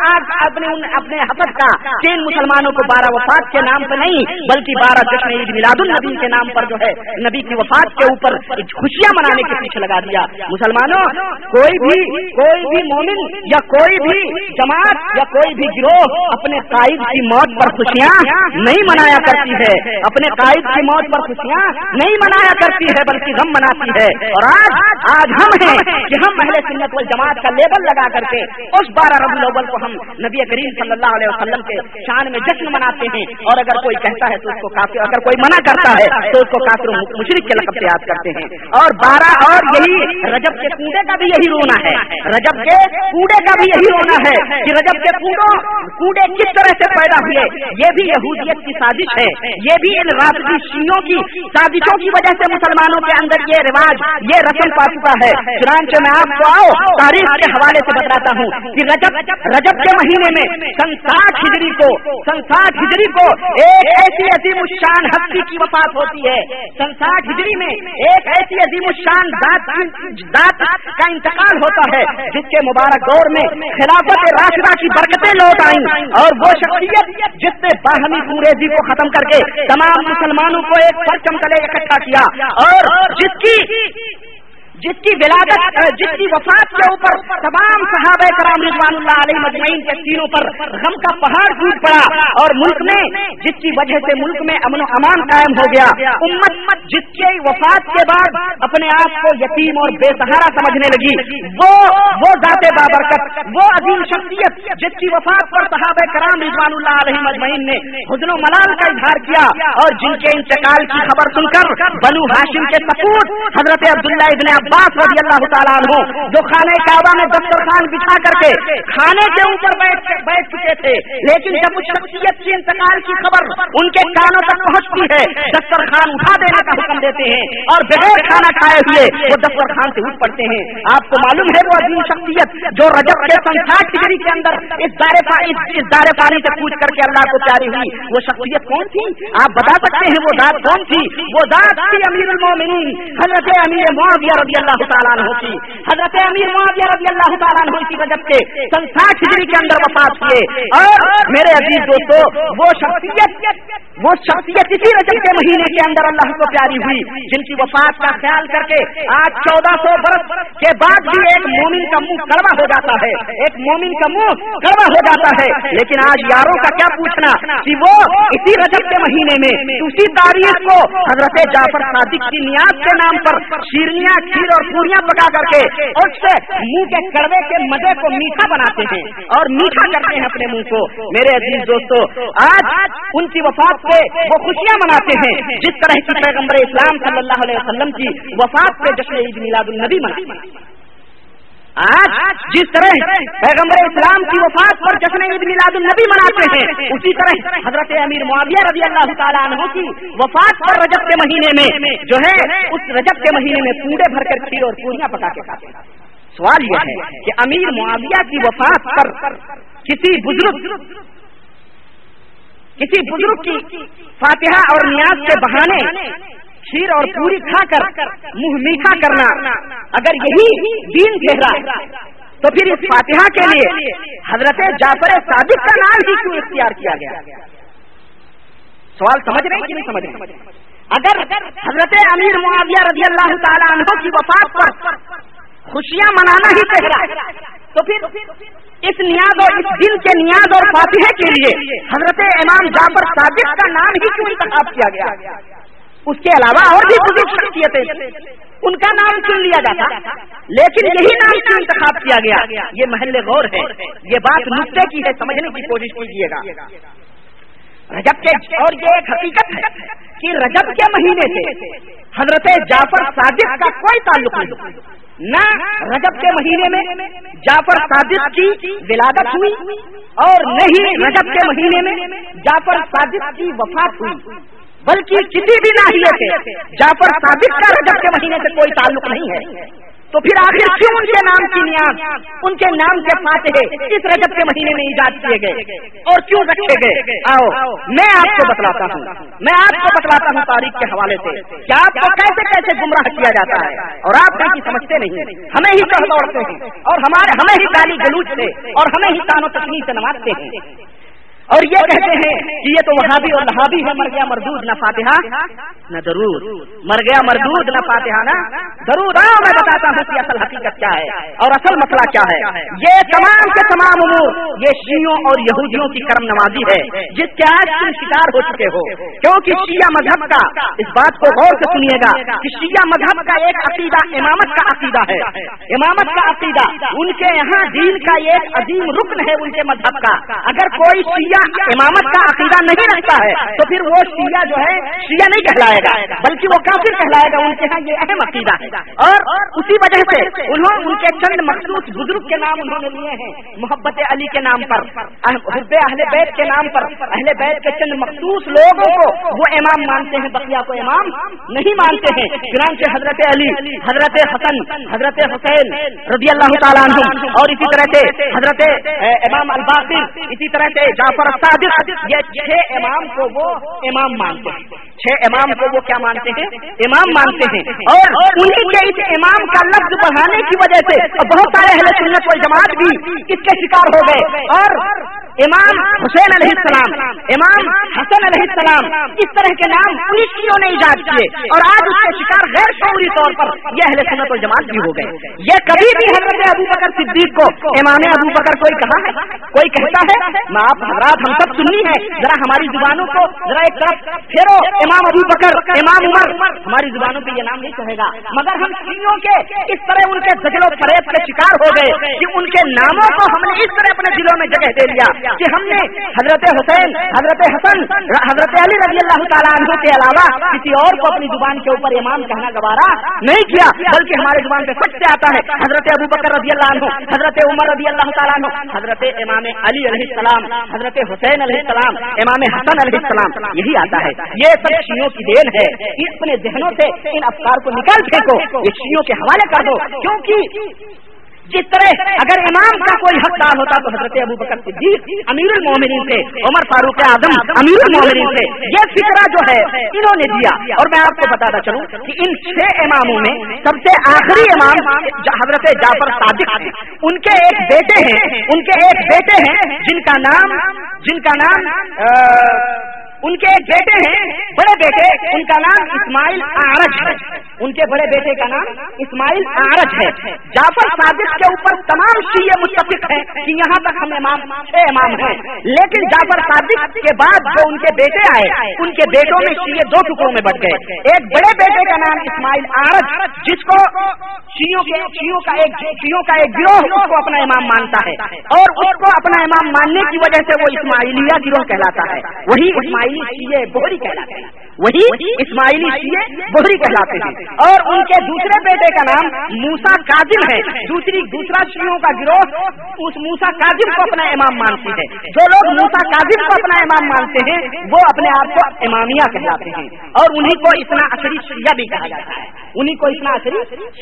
اپنے ان، اپنے حفظ کا، کہ ان مسلمانوں کو بارہ وفات کے نام پہ نہیں، بلکہ بلکہ بارہ جشن عید میلاد النبی کے نام پر جو ہے، نبی کی وفات کے اوپر خوشیاں منانے کے پیچھے لگا دیا۔ مسلمانوں، کوئی بھی کوئی بھی مومن یا کوئی بھی جماعت یا کوئی بھی گروہ اپنے قائد کی موت پر خوشیاں نہیں منایا کرتی ہے۔ اپنے قائد کی موت پر خوشیاں نہیں منایا کرتی ہے، بلکہ غم مناتی ہے۔ اور آج آج ہم ہیں کہ ہم پہلے سنت والجماعت کا لیبل لگا کر کے اس بارہ ربی الاول کو ہم نبی کریم صلی اللہ علیہ وسلم کے شان میں جشن مناتے ہیں۔ اور اگر کوئی کہتا ہے تو اس کو کافی اگر کوئی منع کرتا ہے تو اس کو کافر مشرق کے لقب سے یاد کرتے ہیں۔ اور بارہ اور یہی رجب کے کوڑے کا بھی یہی رونا ہے۔ رجب کے کوڑے کا بھی یہی رونا ہے کہ رجب کے کوڑوں کوڑے کس طرح سے پیدا ہوئے؟ یہ بھی یہودیت کی سازش ہے۔ یہ بھی ان رافضی شیوں کی سازشوں کی وجہ سے مسلمانوں کے اندر یہ رواج، یہ رسم پا چکا ہے۔ چنانچہ میں آپ کو آؤ، تاریخ کے حوالے سے بتاتا ہوں کہ رجب رجب کے مہینے میں سن ساٹھ ہجری کو سن ساٹھ ہجری کو ایک ایسی عظیم الشان ہستی کی وفات ہوتی ہے۔ سنساٹھ ہجری میں ایک ایسی عظیم الشان ذات کا انتقال ہوتا ہے، جس کے مبارک دور میں خلافت راشدہ کی برکتیں لوٹ آئیں اور وہ شخصیت جس نے باہمی انگریزی کو ختم کر کے تمام مسلمانوں کو ایک پرچم تلے اکٹھا کیا اور جس کی جس کی ولادت جس کی وفات کے اوپر تمام صحابہ کرام رضوان اللہ علیہ مجمعین کے سینوں پر غم کا پہاڑ ٹوٹ پڑا اور ملک میں جس کی وجہ سے ملک میں امن و امان قائم ہو گیا امت جس کے وفات کے بعد اپنے آپ کو یتیم اور بے سہارا سمجھنے لگی۔ وہ وہ ذات بابرکت وہ عظیم شخصیت جس کی وفات پر صحابہ کرام رضوان اللہ علیہ مجمعین نے حسن و ملال کا اظہار کیا اور جن کے انتقال کی خبر سن کر بنو ہاشم کے سپوت حضرت عبداللہ ابن عباس رضی اللہ تعالیٰ عنہ، جو خانہ کعبہ میں دسترخوان بچھا کر کے کھانے کے اوپر بیٹھ چکے تھے۔ لیکن جب اس شخصیت کے انتقال کی خبر ان کے کانوں تک پہنچتی ہے دسترخوان اٹھا دینے کا حکم دیتے ہیں اور بغیر کھانا کھائے ہوئے وہ دسترخوان سے اٹھ پڑتے ہیں۔ آپ کو معلوم ہے وہ عظیم شخصیت جو رجب کے سنساٹھ ڈگری کے اندر اس دارے اس دارے پانی سے پوچھ کر کے اللہ کو پیاری ہوئی۔ وہ شخصیت کون تھی؟ آپ بتا سکتے ہیں وہ ذات کون تھی؟ وہ ذات تھی امیر المومنین، حضرت امیر معاویہ رضی رضی اللہ تعالیٰ عنہ کی، حضرت امیر معاویہ رضی اللہ تعالیٰ عنہ کی رجب کے سن ساٹھ ہجری کے اندر وفات کیے اور میرے عزیز دوستو، وہ شخصیت وہ شخصیت اسی رجب کے مہینے کے اندر اللہ کو پیاری ہوئی، جن کی وفات کا خیال کر کے آج چودہ سو برس کے بعد بھی ایک مومن کا منہ کڑوا ہو جاتا ہے۔ ایک مومن کا منہ کڑوا ہو جاتا ہے۔ لیکن آج یاروں کا کیا پوچھنا کہ وہ اسی رجب کے مہینے میں اسی تاریخ کو حضرت جعفر صادق کی نیاز کے نام پر شیرنیاں کھیر اور پوریاں پکا کر کے اس سے منہ کے کڑوے کے مزے کو میٹھا بناتے ہیں اور میٹھا کرتے ہیں اپنے منہ کو۔ میرے عزیز دوستو، آج ان کی وفات پہ وہ خوشیاں مناتے ہیں۔ جس طرح کی پیغمبر اسلام صلی اللہ علیہ وسلم کی وفات پہ جشن عید میلاد النبی مناتے آج جس طرح پیغمبر اسلام کی وفات پر جشن عید میلاد النبی مناتے ہیں، اسی طرح حضرت امیر معاویہ رضی اللہ تعالیٰ عنہ کی وفات پر رجب کے مہینے میں جو ہے، اس رجب کے مہینے میں پوڑے بھر کر کھیر اور پوریاں پکا کے کھاتے ہیں۔ سوال یہ ہے کہ امیر معاویہ کی وفات پر کسی بزرگ کسی بزرگ کی فاتحہ اور نیاز کے بہانے کھیر اور پوری کھا کر، منہ میٹھا کرنا، اگر یہی دین ٹھہرا، تو پھر اس فاتحہ کے لیے حضرت جعفر صادق کا نام ہی کیوں اختیار کیا گیا؟ سوال سمجھ رہے ہیں کہ نہیں سمجھ رہے اگر حضرت امیر معاویہ رضی اللہ تعالیٰ عنہ کی وفات پر خوشیاں منانا ہی چہرا تو پھر اس نیاز اور اس دل کے نیاز اور فاتحے کے لیے حضرت امام جعفر صادق کا نام ہی کیوں انتخاب کیا گیا؟ اس کے علاوہ اور بھی بزرگ شخصیتیں ان کا نام چن لیا جاتا، لیکن یہی نام کیوں انتخاب کیا گیا۔ یہ محل غور ہے، یہ بات نقطے کی ہے، سمجھنے کی کوشش کیجیے گا۔ رجب کے اور یہ ایک حقیقت ہے کہ رجب کے مہینے سے حضرت جعفر صادق کا کوئی تعلق نہیں۔ نہ رجب کے مہینے میں جعفر صادق کی ولادت ہوئی اور نہیں رجب کے مہینے میں جعفر صادق کی وفات ہوئی۔ بلکہ کسی بھی ناحیے سے جعفر صادق کا رجب کے مہینے سے کوئی تعلق نہیں ہے۔ تو پھر آخر کیوں ان کے نام کی نیاز، ان کے نام کے فاتحے اس رجب کے مہینے میں ایجاد کیے گئے اور کیوں رکھے گئے؟ آؤ، میں آپ کو بتلاتا ہوں۔ میں آپ کو بتلاتا ہوں تاریخ کے حوالے سے کہ آپ کو کیسے کیسے گمراہ کیا جاتا ہے۔ اور آپ کہیں سمجھتے نہیں ہمیں ہی کہ دوڑتے ہیں اور ہمارے، ہمیں ہی گالی گلوچ سے اور ہمیں ہی کانوں تکنی سے نوازتے ہیں۔ اور یہ کہتے ہیں کہ یہ تو وہابی اور لہابی ہے، مر گیا مردود نہ فاتحہ، نہ ضرور مر گیا مردود نہ فاتحہ نا ضرور ہاں میں بتاتا ہوں کہ اصل حقیقت کیا ہے اور اصل مسئلہ کیا ہے۔ یہ تمام کے تمام امور، یہ شیوں اور یہودیوں کی کرم نوازی ہے، جس کے آج تم شکار ہو چکے ہو۔ کیونکہ شیعہ مذہب کا اس بات کو غور سے سنیے گا کہ شیعہ مذہب کا ایک عقیدہ امامت کا عقیدہ ہے۔ امامت کا عقیدہ، ان کے یہاں دین کا ایک عظیم رکن ہے ان کے مذہب کا۔ اگر کوئی شیعہ امامت کا عقیدہ نہیں رکھتا ہے، تو پھر وہ شیعہ جو ہے، شیعہ نہیں کہلائے گا، بلکہ وہ کافر کہلائے گا، ان کے یہاں یہ اہم عقیدہ۔ ہے اور اسی وجہ سے انہوں، ان کے چند مخصوص بزرگ کے نام انہوں نے لیے ہیں، محبت علی کے نام پر حب اہل بیت کے نام پر۔ اہل بیت کے چند مخصوص لوگوں کو وہ امام مانتے ہیں، بقیہ کو امام نہیں مانتے ہیں۔ چنانچہ حضرت علی، حضرت حسن، حضرت حسین رضی اللہ تعالیٰ عنہ، اور اسی طرح سے حضرت امام الباقر، اسی طرح سے جعفر صادق یہ چھ امام کو وہ امام مانتے ہیں۔ چھ امام کو وہ کیا مانتے ہیں؟ امام مانتے ہیں۔ اور انہیں کے اس امام کا لفظ بڑھانے کی وجہ سے بہت سارے اہل سنت و جماعت بھی اس کے شکار ہو گئے۔ اور امام حسین علیہ السلام، امام حسن علیہ السلام اس طرح کے نام پولیسوں نے ایجاد کیے۔ اور آج اس کے شکار غیر شعوری طور پر یہ اہل سنت و جماعت بھی ہو گئے۔ یہ کبھی بھی حضرت ابو بکر صدیق کو امام ابو بکر کوئی کہا ہے؟ کوئی کہتا ہے؟ میں آپ حضرات ہم سب سننی ہے، ذرا ہماری زبانوں کو ذرا ایک طرف پھیرو۔ امام ابو بکر، امام عمر، ہماری زبانوں پہ یہ نام نہیں کہے گا۔ مگر ہم سنوں کے اس طرح ان کے زجل و فریب کے شکار ہو گئے کہ ان کے ناموں کو ہم نے اس طرح اپنے دلوں میں جگہ دے لیا کہ ہم نے حضرت حسین، حضرت حسن، حضرت علی رضی اللہ تعالیٰ عنہ کے علاوہ کسی اور کو اپنی زبان کے اوپر امام کہنا گوارا نہیں کیا، بلکہ ہمارے زبان پہ سچ سے آتا ہے۔ حضرت ابو بکر رضی اللہ عنہ، حضرت عمر رضی اللہ تعالیٰ عنہ، حضرت امام علی علیہ السلام، حضرت حسین علیہ السلام، امام حسن علیہ السلام، یہی آتا ہے۔ یہ سب شیوں کی دین ہے۔ اپنے ذہنوں سے ان افکار کو نکال پھینکو یہ شیوں کے حوالے کر دو۔ کیونکہ جس طرح اگر امام کا کوئی حقدار ہوتا تو حضرت ابو بکر صدیق امیر المومنین سے، عمر فاروق اعظم امیر المومنین سے، یہ فکرہ جو ہے انہوں نے دیا۔ اور میں آپ کو بتاتا چلوں کہ ان چھ اماموں میں سب سے آخری امام حضرت جعفر صادق ان کے ایک بیٹے ہیں، ان کے ایک بیٹے ہیں جن کا نام جن کا نام ان کے ایک بیٹے ہیں، بڑے بیٹے، ان کا نام اسماعیل آرج ہے۔ ان کے بڑے بیٹے کا نام اسماعیل آرج ہے۔ جعفر صادق کے اوپر تمام شیعہ متفق ہیں کہ یہاں تک ہم امام، چھ امام ہیں۔ لیکن جعفر صادق کے بعد جو ان کے بیٹے آئے، ان کے بیٹوں میں شیعہ دو ٹکڑوں میں بٹ گئے۔ ایک بڑے بیٹے کا نام اسماعیل آرج جس کو شیوں کے شیوں کا ایک شیوں کا ایک گروہ اس کو اپنا امام مانتا ہے۔ اور اس کو اپنا امام ماننے کی وجہ سے وہ اسماعیلیہ گروہ کہلاتا ہے۔ وہی اسماعیل یہ بہری کہلاتے ہیں وہی اسماعیلی شیعہ بہری کہلاتے ہیں۔ اور ان کے دوسرے بیٹے کا نام موسا کاظم ہے۔ دوسری دوسرا شیعوں کا گروہ اس موسا کاظم کو اپنا امام مانتی ہے جو لوگ موسا کاظم کو اپنا امام مانتے ہیں، وہ اپنے آپ کو امامیہ کہلاتے ہیں۔ اور انہیں کو اتنا اثری شیعہ بھی کہا جاتا ہے۔ انہیں کو اتنا اثری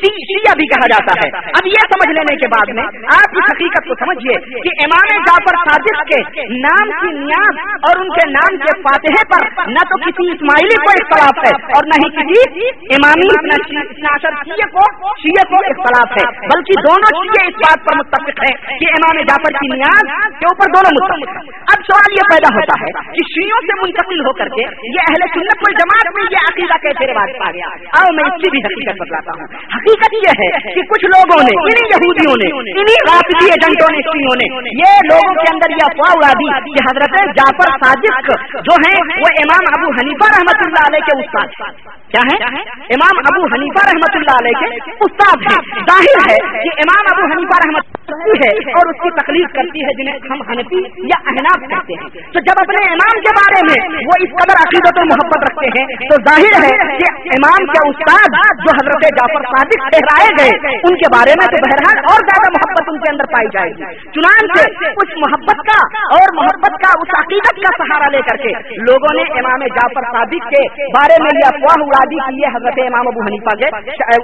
شیعہ بھی کہا جاتا ہے۔ اب یہ سمجھ لینے کے بعد میں آپ اس حقیقت کو سمجھیے کہ امام جعفر صادق کے نام کی نیاز اور ان کے نام کے فاتحے پر نہ تو کسی اسماعیل اسماعیلی کو اختلاف ہے اور نہ ہی کسی امامی شیعہ کو شیعہ کو اختلاف ہے، بلکہ دونوں شیعہ اس بات پر متفق ہے کہ امام جعفر کی نیاز کے اوپر دونوں متفق ہیں۔ اب سوال یہ پیدا ہوتا ہے کہ شیعوں سے منتقل ہو کر کے یہ اہل سنت کو جماعت میں یہ عقیدہ کیسے رواج پا گیا؟ آؤ میں اس کی بھی حقیقت بتلاتا ہوں۔ حقیقت یہ ہے کہ کچھ لوگوں نے انہیں یہودیوں نے انہیں رافضی ایجنٹوں نے، شیعوں نے، یہ لوگوں کے اندر یہ افواہ اڑا دی کہ حضرت جعفر صادق جو ہیں، وہ امام ابو حنیفہ رحمت اللہ علیہ کے استاد۔ کیا ہے؟ امام ابو حنیفہ رحمۃ اللہ علیہ کے استاد ہیں۔ ظاہر ہے کہ امام ابو حنیفہ رحمۃ ہے اور اس کی تکلیف کرتی ہے جنہیں ہم حنفی یا احناف کہتے ہیں۔ تو جب اپنے امام کے بارے میں وہ اس قدر عقیدت و محبت رکھتے ہیں، تو ظاہر ہے کہ امام کے استاد جو حضرت جعفر صادق ٹھہرائے گئے، ان کے بارے میں تو بہرحال اور زیادہ محبت ان کے اندر پائی جائے گی۔ چنانچہ اس محبت کا اور محبت کا، اس عقیدت کا سہارا لے کر کے لوگوں نے امام جعفر صادق کے بارے میں یہ افواہ اڑا دی کہ یہ حضرت امام ابو حنیفہ کے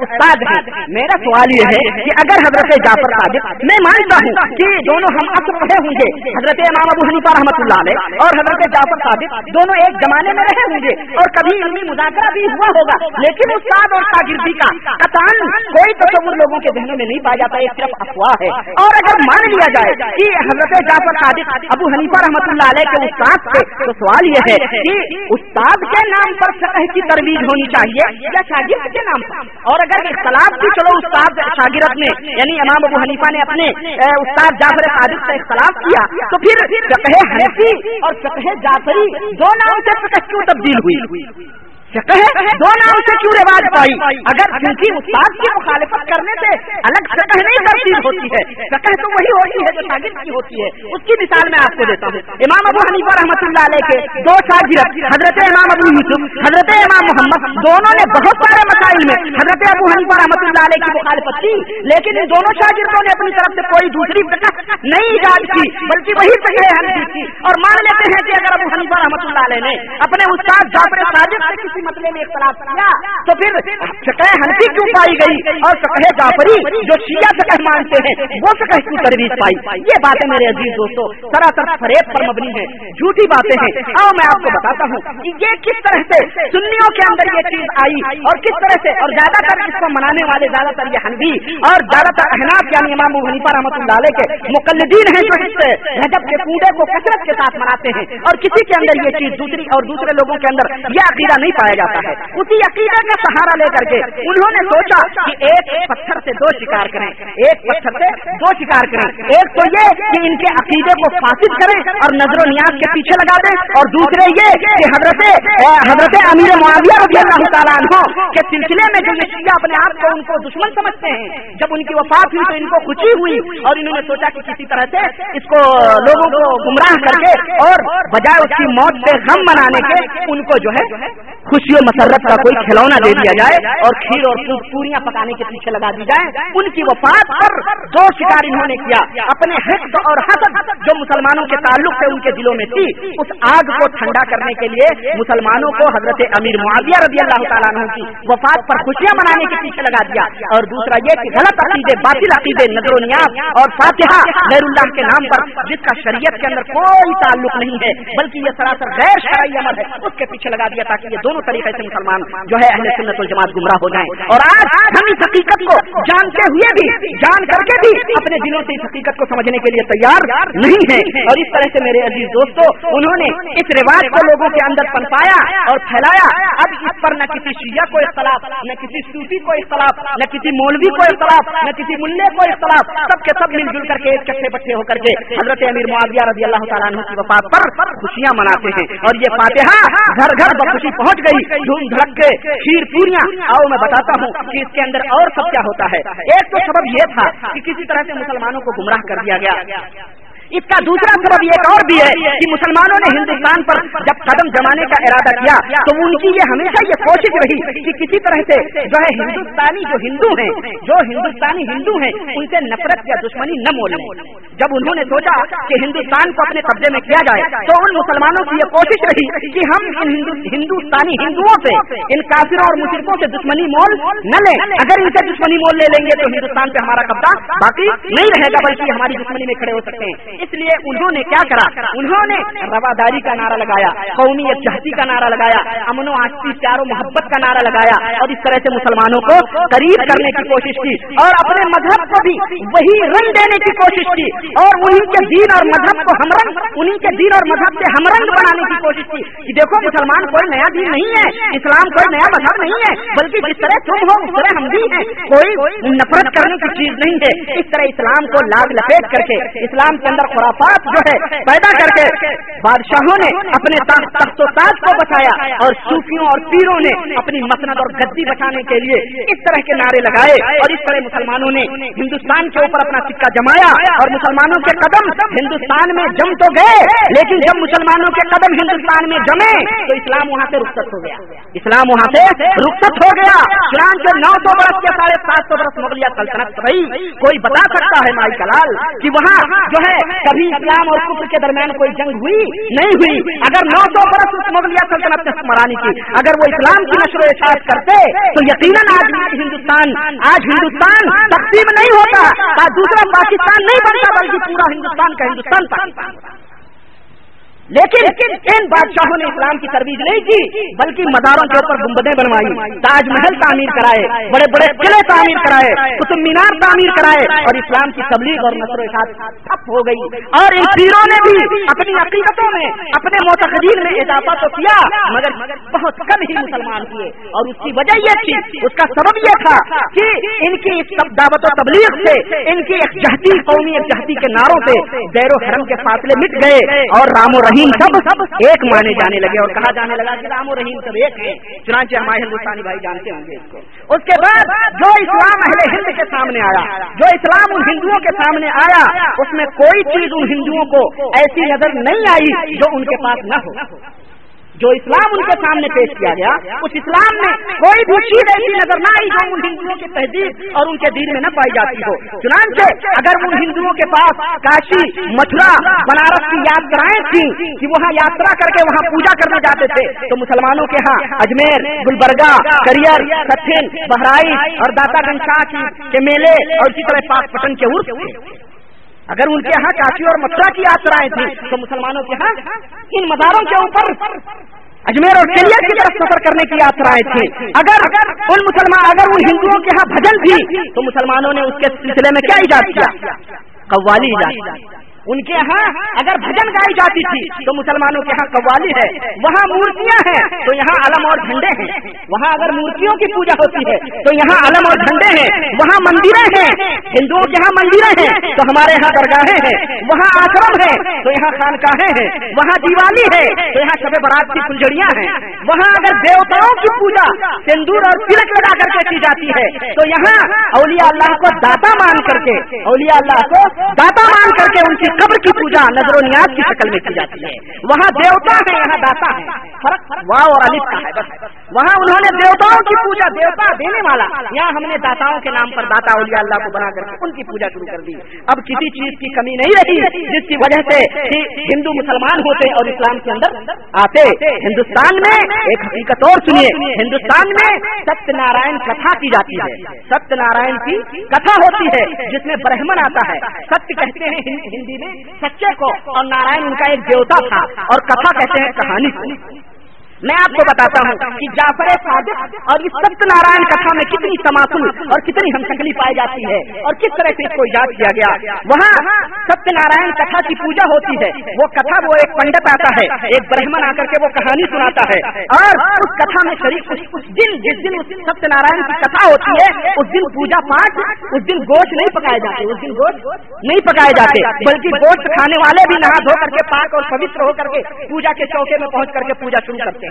استاد ہیں میرا سوال یہ ہے کہ اگر حضرت جعفر صادق، میں مانتا ہوں کہ دونوں ہم اصل رہے ہوں گے، حضرت امام ابو حنیفہ رحمۃ اللہ علیہ اور حضرت جعفر صادق دونوں ایک زمانے میں رہے ہوں گے اور کبھی علمی مذاکرہ بھی ہوا ہوگا۔ لیکن استاد اور شاگردی کا کتان کوئی تصور لوگوں کے ذہنوں میں نہیں پایا جاتا ایک طرف افواہ ہے۔ اور اگر مان لیا جائے کہ حضرت جعفر صادق ابو حنیفہ رحمۃ اللہ علیہ کے استاد سے، تو سوال یہ ہے کہ استاد کے نام پر فقہ کی ترویج ہونی چاہیے یا شاگرد کے نام اور اگر اختلاف بھی چلو استاد شاگرد میں یعنی امام ابو حنیفہ نے اپنے استاد جعفر صادق سے اختلاف کیا، تو پھر فقہ حنفی اور فقہ جعفری دو نام سے فقہ کیوں تبدیل ہوئی؟ دو نام سے کیوں رواج پائی؟ اگر کیونکہ استاد کی مخالفت کرنے سے الگ سطح نہیں تبدیل ہوتی ہے۔ سطح تو وہی ہوتی ہے جو شاگرد کی ہوتی ہے۔ اس کی مثال میں آپ کو دیتا ہوں۔ امام ابو حنیفہ رحمۃ اللہ علیہ کے دو شاگرد حضرت امام ابو یوسف حضرت امام محمد دونوں نے بہت سارے مسائل میں حضرت ابو حنیفہ رحمۃ اللہ علیہ کی مخالفت کی۔ لیکن ان دونوں شاگردوں نے اپنی طرف سے کوئی دوسری نہیں ایجاد کی بلکہ وہی فکر کی۔ اور مان لیتے ہیں کہ اگر ابو حنیفہ رحمۃ اللہ علیہ نے اپنے استاد جعفر صادق سے کسی مسئلے میں اختلاف کیا۔ تو پھر فقہ ہنسی کیوں پائی گئی اور فقہ جعفری جو شیعہ فقہ مانتے ہیں وہ فقہ کیوں ترویج پائی؟ یہ باتیں میرے عزیز دوستوں سراسر فریب پر مبنی ہے جھوٹی باتیں ہیں۔ آؤ میں آپ کو بتاتا ہوں یہ کس طرح سے سنیوں کے اندر یہ چیز آئی اور کس طرح سے اور زیادہ تر اس کو منانے والے زیادہ تر یہ ہنوی اور زیادہ تر احناف یعنی امام حنیفہ رحمۃ اللہ علیہ کے مقلدین ہیں جو اس رجب کے کوڑے کو کثرت کے ساتھ مناتے ہیں اور کسی کے اندر یہ چیز دوسری اور دوسرے لوگوں کے اندر یہ عقیدہ نہیں پایا جاتا ہے۔ اسی عقیدے کا سہارا لے کر کے انہوں نے سوچا کہ ایک پتھر سے دو شکار کریں۔ ایک پتھر سے دو شکار کریں۔ ایک تو یہ کہ ان کے عقیدے کو فاسد کریں اور نظر و نیاز کے پیچھے لگا دیں۔ اور دوسرے یہ کہ حضرت حضرت امیر معاویہ رضی اللہ تعالیٰ عنہ کے سلسلے میں جو یہ شیعہ اپنے آپ کو ان کو دشمن سمجھتے ہیں، جب ان کی وفات ہوئی تو ان کو خوشی ہوئی اور انہوں نے سوچا کہ کسی طرح سے اس کو لوگوں کو گمراہ کر کے اور بجائے اس کی موت سے غم منانے کے ان کو جو ہے خوشی و مسرت کا کوئی کھلونا دے دیا جائے اور کھیر اور پوریاں پکانے کے پیچھے لگا دی جائے ان کی وفات پر دو شکار انہوں نے کیا۔ اپنے حق اور حسد جو مسلمانوں کے تعلق سے ان کے دلوں میں تھی، اس آگ کو ٹھنڈا کرنے کے لیے مسلمانوں کو حضرت امیر معاویہ رضی اللہ تعالیٰ عنہ کی وفات پر خوشیاں منانے کے پیچھے لگا دیا۔ اور دوسرا یہ کہ غلط عقیدے، باطل عقیدے نظر و نیاز اور فاتحہ غیر اللہ کے نام پر، جس کا شریعت کے اندر کوئی تعلق نہیں ہے، بلکہ یہ سراسر غیر شرعی عمل ہے، اس کے پیچھے لگا دیا تاکہ یہ دونوں طریقے سے مسلمان جو ہے اہل سنت الجماعت گمراہ ہو جائیں۔ اور آج ہم اس حقیقت کو جانتے ہوئے بھی، جان کر کے بھی اپنے دلوں سے اس حقیقت کو سمجھنے کے لیے تیار نہیں ہے اور اس طرح سے میرے عزیز دوستوں انہوں نے اس رواج کو لوگوں کے اندر پنپایا اور پھیلایا۔ اب اس پر نہ کسی شیعہ کو اختلاف، نہ کسی صوفی کو اختلاف، نہ کسی مولوی کو اختلاف، نہ کسی ملے کو اختلاف، سب کے سب مل جل کر کے ایک کٹھے بٹھے ہو کر کے حضرت امیر معاویہ رضی اللہ تعالیٰ عنہ کی وفات پر خوشیاں مناتے ہیں۔ اور یہ فاتحہ گھر گھر بخوشی پہنچ گئی۔ دھوم دھڑکے کھیر پوریاں۔ آؤ میں بتاتا ہوں کہ اس کے اندر اور سب کیا ہوتا ہے۔ ایک تو سبب یہ تھا کہ کسی طرح سے مسلمانوں کو گمراہ کر دیا گیا۔ اس کا دوسرا سبب ایک اور بھی ہے کہ مسلمانوں نے ہندوستان پر جب قدم جمانے کا ارادہ کیا تو ان کی یہ ہمیشہ یہ کوشش رہی کہ کسی طرح سے جو ہے ہندوستانی جو ہندو ہیں، جو ہندوستانی ہندو ہیں، ان سے نفرت یا دشمنی نہ مول جب انہوں نے سوچا کہ ہندوستان کو اپنے قبضے میں کیا جائے، تو ان مسلمانوں کی یہ کوشش رہی کہ ہم ان ہندوستانی ہندوؤں سے، ان کافروں اور مشرقوں سے دشمنی مول نہ لیں۔ اگر ان سے دشمنی مول لے لیں گے تو ہندوستان پہ ہمارا قبضہ باقی نہیں رہے گا، بلکہ ہماری دشمنی میں کھڑے ہو سکتے ہیں۔ اس لیے انہوں نے کیا کرا؟ انہوں نے رواداری کا نعرہ لگایا قومی جہتی کا نعرہ لگایا، امن و آشتی پیار و محبت کا نعرہ لگایا اور اس طرح سے مسلمانوں کو قریب کرنے کی کوشش کی اور اپنے مذہب کو بھی وہی رنگ دینے کی کوشش کی اور انہیں کے دین اور مذہب کو ہم رنگ انہیں کے دین اور مذہب سے ہم رنگ بنانے کی کوشش کی۔ کہ دیکھو، مسلمان کوئی نیا دین نہیں ہے، اسلام کوئی نیا مذہب نہیں ہے، بلکہ جس طرح تم ہو، اس طرح ہم بھی ہیں۔ کوئی نفرت کرنے کی چیز نہیں ہے۔ اس طرح اسلام کو لاگ لپیٹ کر کے، اسلام کے اندر خرافات جو ہے پیدا کر کے بادشاہوں نے اپنے تخت و تاج کو بچایا اور صوفیوں اور پیروں نے اپنی مسند اور گدی بچانے کے لیے اس طرح کے نعرے لگائے اور اس طرح مسلمانوں نے ہندوستان کے اوپر اپنا سکہ جمایا اور مسلمانوں کے قدم ہندوستان میں جم تو گئے، لیکن جب مسلمانوں کے قدم ہندوستان میں جمے تو اسلام وہاں سے رخصت ہو گیا۔ اسلام وہاں سے رخصت ہو گیا۔ اسلام کے نو سو برس کے ساڑھے سات سو برس مغلیہ سلطنت رہی۔ کوئی بتا سکتا ہے مائی کلال کہ وہاں جو ہے کبھی اسلام اور کفر کے درمیان کوئی جنگ ہوئی؟ نہیں ہوئی۔ اگر نو سو برس اس مغلیہ سلطنت نے حکمرانی کی، اگر وہ اسلام کی نشر و اشاعت کرتے، تو یقیناً آج ہندوستان آج ہندوستان تقسیم نہیں ہوتا دوسرا پاکستان نہیں بنتا، بلکہ پورا ہندوستان کا ہندوستان پاکستان لیکن ان بادشاہوں نے اسلام کی ترویج نہیں کی، بلکہ مزاروں کے اوپر گنبدیں بنوائی، تاج محل تعمیر کرائے، بڑے بڑے قلعے تعمیر کرائے، قطب مینار تعمیر کرائے اور اسلام کی تبلیغ اور نثر و اشاعت ٹھپ ہو گئی۔ اور ان پیروں نے بھی اپنی عقیدتوں میں، اپنے معتقدین میں اضافہ تو کیا، مگر بہت کم ہی مسلمان کیے۔ اور اس کی وجہ یہ تھی، اس کا سبب یہ تھا کہ ان کی دعوت و تبلیغ سے، ان کی ایک جہتی قومی، ایک جہتی کے نعروں سے زیر و حرم کے فاصلے مٹ گئے اور رام و رحیم سب سب ایک مانے جانے لگے اور کہا جانے لگا کہ رام و رحیم سب ایک ہے چنانچہ ہمارے ہندوستانی بھائی جانتے ہوں گے اس کو۔ اس کے بعد جو اسلام اہل ہند کے سامنے آیا جو اسلام ان ہندوؤں کے سامنے آیا اس میں کوئی چیز ان ہندوؤں کو ایسی نظر نہیں آئی جو ان کے پاس نہ ہو۔ جو اسلام ان کے سامنے پیش کیا گیا، اس اسلام میں کوئی بھی چیز ایسی نظر نہ آئی جو ان ہندوؤں کی تہذیب اور ان کے دین میں نہ پائی جاتی ہو۔ چنانچہ اگر ان ہندوؤں کے پاس کاشی، متھرا، بنارس کی یاترائیں تھیں کہ وہاں یاترا کر کے وہاں پوجا کرنے جاتے تھے، تو مسلمانوں کے ہاں اجمیر، گلبرگہ، کریئر کتھن بہرائچ اور داتا گنج شاہ کے میلے اور اسی طرح پاک پٹن کے عرف اگر ان کے یہاں کاشی اور متھرا کی یاترائیں تھیں، تو مسلمانوں کے ہاں ان مزاروں کے اوپر اجمیر اور کیلیا کی طرف سفر کرنے کی یاترائیں تھیں۔ اگر ان مسلمان اگر ان ہندوؤں کے یہاں بھجن تھی، تو مسلمانوں نے اس کے سلسلے میں کیا ایجاد کیا؟ قوالی ایجاد۔ ان کے یہاں اگر بھجن گائی جاتی تھی تو مسلمانوں کے یہاں قوالی ہے، وہاں مورتیاں ہیں، تو یہاں علم اور جھنڈے ہیں۔ وہاں اگر مورتیوں کی پوجا ہوتی ہے، تو یہاں علم اور جھنڈے ہیں۔ وہاں مندریں ہیں۔ ہندوؤں کے یہاں مندریں ہیں۔ تو ہمارے یہاں درگاہیں ہیں۔ وہاں آشرم ہے تو یہاں خانقاہیں ہیں۔ وہاں دیوالی ہے۔ تو یہاں شب برات کی فلجڑیاں ہیں۔ وہاں اگر دیوتاؤں کی پوجا سندور اور تلک لگا کر کے کی جاتی ہے، تو یہاں اولیاء اللہ کو داتا مان کر کے، اولیاء اللہ کو داتا مان کر کے ان کی قبر کی پوجا نظر و نیاز کی شکل میں کی جاتی ہے۔ وہاں دیوتا ہے، یہاں داتا ہے۔ فرق واہ اور علی کا ہے بس۔ وہاں انہوں نے دیوتاؤں کی پوجا دیوتا دینے والا۔ یہاں ہم نے داتاؤں کے نام پر داتا اولیاء اللہ کو بنا کر ان کی پوجا شروع کر دی۔ اب کسی چیز کی کمی نہیں رہی جس کی وجہ سے ہندو مسلمان ہوتے اور اسلام کے اندر آتے۔ ہندوستان میں ایک حقیقت اور سنیے۔ ہندوستان میں ستیہ نارائن کتھا کی جاتی ہے۔ ستیہ نارائن کی کتھا ہوتی ہے جس میں برہمن آتا ہے۔ ستیہ کہتے ہیں ہندی سچے کو اور نارائن ان کا ایک دیوتا تھا اور کتھا کہتے ہیں کہانی کو۔ میں آپ کو بتاتا ہوں کہ جعفر صادق اور اس ستیہ نارائن کتھا میں کتنی تماسل اور کتنی ہم شکلی پائی جاتی ہے اور کس طرح سے اس کو ایجاد کیا گیا؟ وہاں ستیہ نارائن کتھا کی پوجا ہوتی ہے۔ وہ کتھا وہ ایک پنڈت آتا ہے، ایک برہمن آ کر کے وہ کہانی سناتا ہے۔ اور اس کتھا میں شریف اس دن جس دن ستیہ نارائن کی کتھا ہوتی ہے، اس دن پوجا پاٹ اس دن گوشت نہیں پکائے جاتے، اس دن گوشت نہیں پکائے جاتے۔ بلکہ گوشت کھانے والے بھی نہا دھو کر کے پاک اور پوتر ہو کر کے پوجا کے چوکے میں پہنچ کر کے پوجا شروع کرتے ہیں۔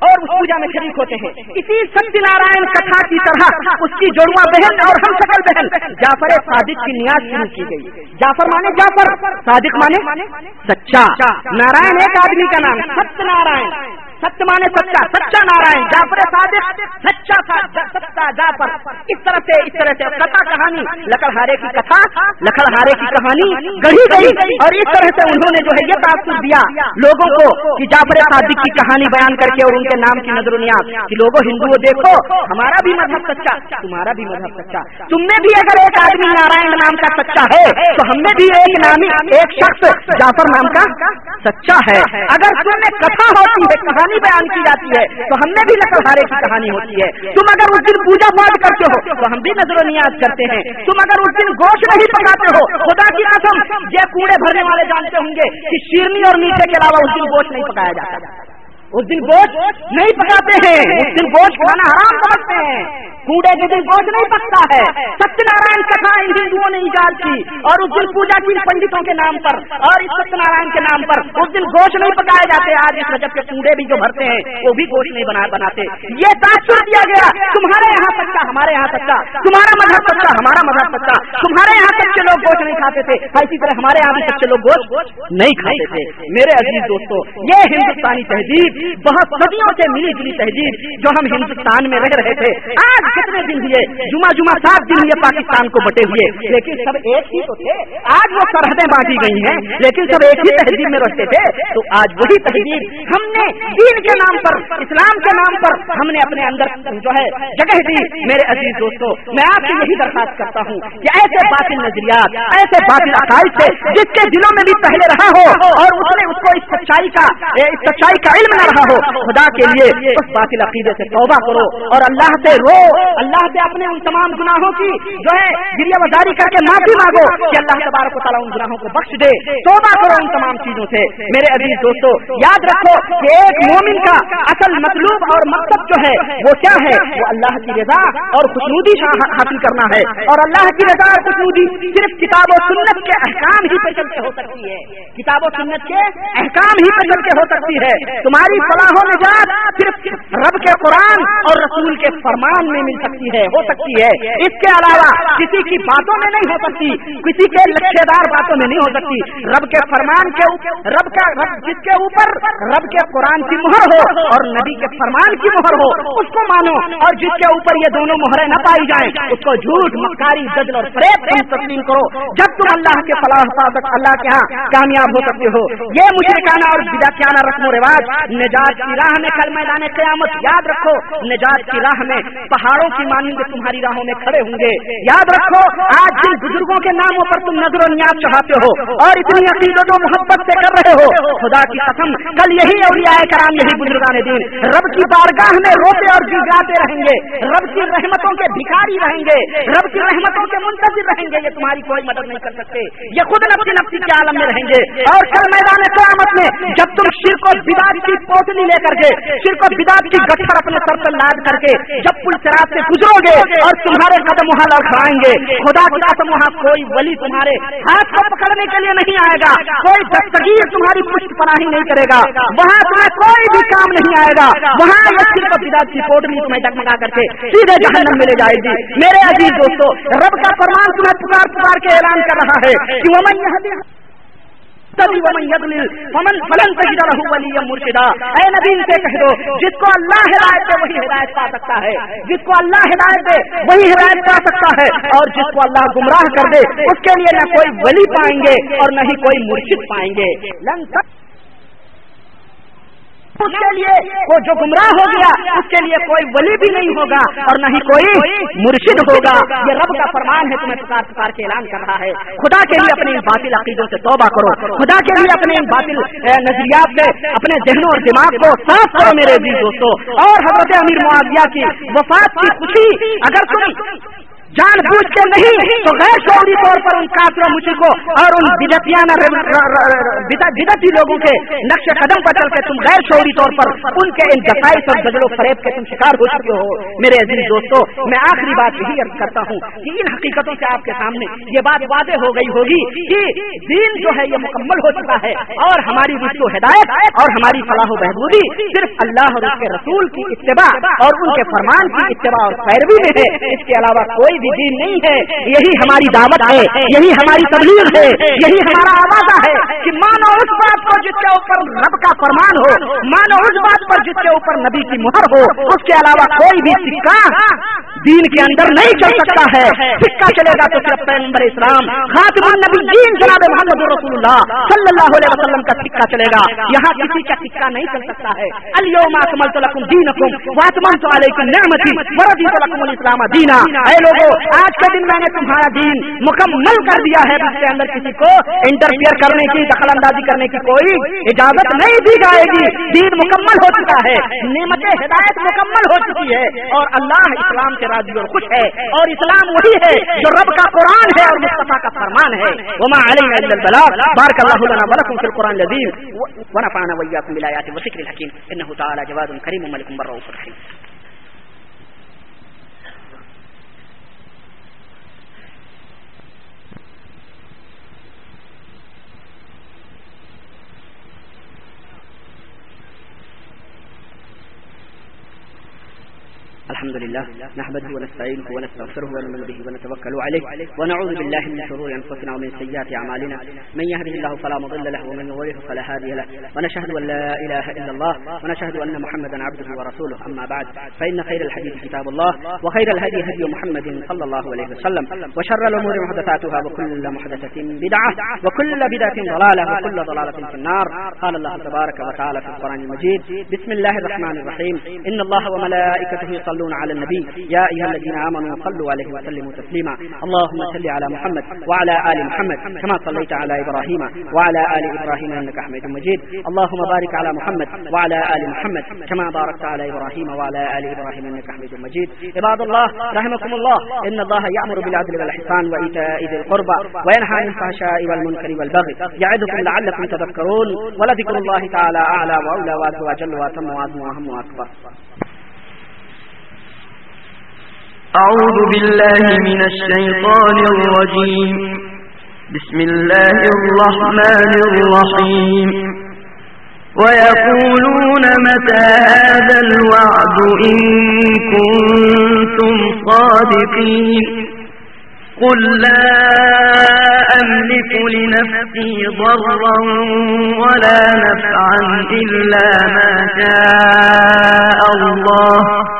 اور اس پوجا میں شریک ہوتے ہیں۔ اسی ستیہ نارائن کتھا کی طرح اس کی جڑواں بہن اور ہم شکل بہن جعفر صادق کی نیاز شروع کی گئی۔ جعفر مانے جعفر، صادق مانے سچا۔ نارائن ایک آدمی کا نام ستیہ نارائن ستیہ مانے سچا سچا نارائن، جعفر صادق، سچا سچا جعفر۔ اس طرح سے اس طرح سے کتھا کہانی، لکڑ ہارے کی کتھا، لکڑ ہارے کی کہانی، گڑھی گئی اور اس طرح سے انہوں نے جو ہے یہ تاثر دیا لوگوں کو کہ جعفر صادق کی کہانی بیان کر کے اور ان کے نام کی نظر نیاز کہ لوگوں ہندو دیکھو، ہمارا بھی مذہب سچا، تمہارا بھی مذہب سچا۔ تم میں بھی اگر ایک آدمی نارائن نام کا سچا ہے، تو ہم میں بھی ایک نامی، ایک شخص جعفر نام کا سچا ہے۔ اگر تم میں کتھا ہوتی ہے، کہانی بیان کی جاتی ہے، تو ہم میں بھی نسل ہارے کی کہانی ہوتی ہے۔ تم اگر اس دن پوجا پاٹ کرتے ہو، تو ہم بھی نظر و نیاز کرتے ہیں۔ تم اگر اس دن گوشت نہیں پکاتے ہو، خدا کی قسم، یہ کوڑے بھرنے والے جانتے ہوں گے کہ شیرنی اور میٹھے کے علاوہ اس دن گوشت نہیں پکایا جاتا۔ اس دن گوشت نہیں پکاتے ہیں. اس دن گوشت کھانا حرام سمجھتے ہیں. کوڑے کے دن گوشت نہیں پکتا ہے. ستیہ نارائن کتھا ان ہندوؤں نے ایجاد کی اور اس دن پوجا کی پنڈتوں کے نام پر اور اس ستیہ نارائن کے نام پر اس دن گوشت نہیں پکائے جاتے. آج اس رجب کے کوڑے بھی جو بھرتے ہیں وہ بھی گوشت نہیں بنا بناتے. یہ تاثر دیا گیا. تمہارے یہاں سچا ہمارے یہاں سچا تمہارا مذہب سچا ہمارا مذہب سچا تمہارے یہاں سچے لوگ گوشت نہیں کھاتے تھے. اسی طرح ہمارے یہاں بھی سچے لوگ گوشت نہیں کھاتے تھے. میرے عزیز دوستو، یہ ہندوستانی تہذیب بہت صدیوں سے ملی جلی تہذیب جو ہم ہندوستان میں رہ رہے تھے۔ آج کتنے دن ہوئے، جمعہ جمعہ سات دن ہوئے پاکستان کو بٹے ہوئے۔ لیکن سب ایک ہی تو تھے۔ آج وہ سرحدیں بانٹی گئی ہیں۔ لیکن سب ایک ہی تہذیب میں رہتے تھے۔ تو آج وہی تہذیب ہم نے دین کے نام پر، اسلام کے نام پر ہم نے اپنے اندر جو ہے جگہ دی۔ میرے عزیز دوستوں میں آپ سے یہی درخواست کرتا ہوں کہ ایسے باطل نظریات، ایسے باطل عقائد سے جس کے دلوں میں بھی پہلے رہا ہو اور اس نے اس کو اس سچائی کا، اس سچائی کا علم نہ رہا ہو، خدا کے لیے اس باطل عقیدے سے توبہ کرو اور اللہ سے رو۔ اللہ سے اپنے ان تمام گناہوں کی جو ہے گریا وزاری کر کے معافی مانگو کہ اللہ تبارک و تعالیٰ ان گناہوں کو بخش دے۔ توبہ کرو ان تمام چیزوں سے۔ میرے عزیز دوستو، یاد رکھو کہ ایک مومن کا اصل مطلوب اور مقصد جو ہے وہ کیا ہے؟ وہ اللہ کی رضا اور خوشنودی ہاں- ہاں- حاصل کرنا ہے۔ اور اللہ کی رضا اور خوشنودی صرف کتاب و سنت کے احکام ہی پہ چل کے ہو سکتی ہے۔ کتاب و سنت کے احکام ہی پہ چل کے ہو سکتی ہے۔ تمہاری فلاح و نجات صرف رب کے قرآن اور رسول کے فرمان میں مل سکتی ہے، ہو سکتی ہے۔ اس کے علاوہ کسی کی باتوں میں نہیں ہو سکتی، کسی کے لچھے دار باتوں میں نہیں ہو سکتی۔ رب کے فرمان کے رب کا رب جس کے اوپر رب کے قرآن کی مہر ہو اور نبی کے فرمان کی مہر ہو، اس کو مانو۔ اور جس کے اوپر یہ دونوں مہریں نہ پائی جائیں، اس کو جھوٹ، مکاری دجل اور فریب تم تسلیم کرو۔ جب تم اللہ کے فلاح اللہ کے ہاں کامیاب ہو سکتے ہو۔ یہ مشرکانہ اور بدعتیانہ رسم و رواج نجات کی راہ میں، کل میدان قیامت، یاد رکھو، نجات کی راہ میں پہاڑوں کی مانند تمہاری راہوں میں کھڑے ہوں گے۔ یاد رکھو، آج جن بزرگوں کے ناموں پر تم نظر و نیاز چاہتے ہو اور اتنی عقیدت و محبت سے کر رہے ہو، خدا کی قسم، کل یہی اولیاء کرام، یہی بزرگان دین، رب کی بارگاہ میں روتے اور گاتے رہیں گے، رب کی رحمتوں کے بھکاری رہیں گے، رب کی رحمتوں کے منتظر رہیں گے، یہ تمہاری کوئی مدد نہیں کر سکتے۔ یہ خود نفسی نفسی کے عالم میں رہیں گے۔ اور کل میدان قیامت میں، جب تم شرک و بداد کی پوٹلی لے کر کے، شرک و بداد کی گٹھر اپنے سر پر لاد کر کے جب پل چراغ سے گزرو گے اور تمہارے قدم وہاں لڑکائیں گے۔ خدا کی قسم، وہاں کوئی ولی تمہارے ہاتھ کو پکڑنے کے لیے نہیں آئے گا۔ کوئی دستگیر تمہاری پشت پناہی نہیں کرے گا۔ وہاں تمہیں کوئی بھی کام نہیں آئے گا۔ وہاں کی پوٹلی تمہیں ڈگمگا کر کے سیدھے جہنم میں لے جائے گی۔ میرے عزیز دوستو، رب کا فرمان تمہیں پکار پکار کے اعلان کر رہا ہے کہ وہ میں مرشدہ اے نبی، ان سے کہہ دو، جس کو اللہ ہدایت دے، وہی ہدایت پا سکتا ہے۔ جس کو اللہ ہدایت دے، وہی ہدایت پا سکتا ہے۔ اور جس کو اللہ گمراہ کر دے، اس کے لیے نہ کوئی ولی پائیں گے اور نہ ہی کوئی مرشد پائیں گے۔ لن اس کے لیے وہ جو گمراہ ہو گیا، اس کے لیے کوئی ولی بھی نہیں ہوگا اور نہ ہی کوئی مرشد ہوگا۔ یہ رب کا فرمان ہے، تمہیں پکار پکار کے اعلان کر رہا ہے۔ خدا کے لیے اپنے ان باطل عقیدوں سے توبہ کرو۔ خدا کے لیے اپنے ان باطل نظریات سے اپنے ذہنوں اور دماغ کو صاف کرو میرے عزیز دوستوں اور حضرت امیر معاویہ کی وفات کی خوشی، اگر تم جان بوجھ کے نہیں، تو غیر شعوری طور پر ان کافروں مشرقوں اور ان بدتیانہ بدتی لوگوں کے نقش قدم پر چل کے تم غیر شعوری طور پر ان کے ان دفاعی اور بدل و فریب کے تم شکار ہو چکے ہو۔ میرے عزیز دوستو، میں آخری بات یہی عرض کرتا ہوں کہ ان حقیقتوں سے آپ کے سامنے یہ بات واضح ہو گئی ہوگی کہ دین جو ہے یہ مکمل ہو چکا ہے اور ہماری رشت و ہدایت اور ہماری فلاح و بہبودی صرف اللہ اور اس کے رسول کی اتباع اور ان کے فرمان کی اتباع اور پیروی میں ہے۔ اس کے علاوہ کوئی بھی دین نہیں ہے یہی ہماری دعوت ہے یہی ہماری تبلیغ ہے یہی ہمارا آوازہ ہے کہ مانو اس بات کو جس کے اوپر رب کا فرمان ہو مانو اس بات پر جس کے اوپر نبی کی مہر ہو اس کے علاوہ کوئی بھی سکہ دین کے اندر نہیں چل سکتا ہے۔ سکہ چلے گا تو صرف پیغمبر اسلام۔ خاتم النبی دین جناب محمد رسول اللہ صلی اللہ علیہ وسلم کا سکہ چلے گا۔ یہاں کسی کا سکہ نہیں چل سکتا ہے۔ اليوم اکملت لکم دینکم واتممت علیکم نعمتی ورضیت لکم الاسلام دینا۔ اے لوگوں آج کے دن میں نے تمہارا دین مکمل کر دیا ہے اس کے اندر کسی کو انٹرفیئر کرنے کی، دخل اندازی کرنے کی کوئی اجازت نہیں دی جائے گی۔ دین مکمل ہو چکا ہے نعمت ہدایت مکمل ہو چکی ہے۔ اور اللہ اسلام کے راضی اور خوش ہے اور اسلام وہی ہے جو رب کا قرآن ہے اور مصطفیٰ کا فرمان ہے. وما علیہ البلاغ. بارک اللہ لنا ولکم فی القرآن العظیم. ونفعنا وإياكم بالآيات والذكر الحكيم إنه تعالى جواد كريم ملك بر رؤوف رحيم الحمد لله نحمده ونستعينه ونستغفره ونؤمن به ونتوكل عليه ونعوذ بالله من شرور انفسنا ومن سيئات اعمالنا. من يهده الله فلا مضل له، ومن يضلل فلا هادي له. ونشهد ان لا اله الا الله، ونشهد ان محمدا عبده ورسوله. اما بعد فان خير الحديث كتاب الله، وخير الهدي هدي محمد صلى الله عليه وسلم، وشر الامور محدثاتها، وكل محدثه بدعه وكل بدعه ضلاله وكل ضلاله في النار. قال الله تبارك وتعالى في القران المجيد، بسم الله الرحمن الرحيم. ان الله وملائكته يصلون يصلون على النبي. يا أيها الذين آمنوا صلوا عليه وسلموا تسليما. اللهم صل على محمد وعلى آل محمد كما صليت على إبراهيم وعلى آل إبراهيم إنك حميد مجيد. اللهم بارك على محمد وعلى آل محمد كما باركت على إبراهيم وعلى آل إبراهيم إنك حميد مجيد. عباد الله، رحمكم الله، إن الله يأمر بالعدل والإحسان وإيتاء ذي القربى وينهى عن الفحشاء والمنكر والبغي يعظكم لعلكم تذكرون. ولذكر الله تعالى أعلى وأولى وأزواج وأتم وأعظم وأهم وأكبر أعوذ بالله من الشيطان الرجيم. بسم الله الرحمن الرحيم. ويقولون متى هذا الوعد إن كنتم صادقين. قل لا أملك لنفسي ضرا ولا نفعا إلا ما شاء الله.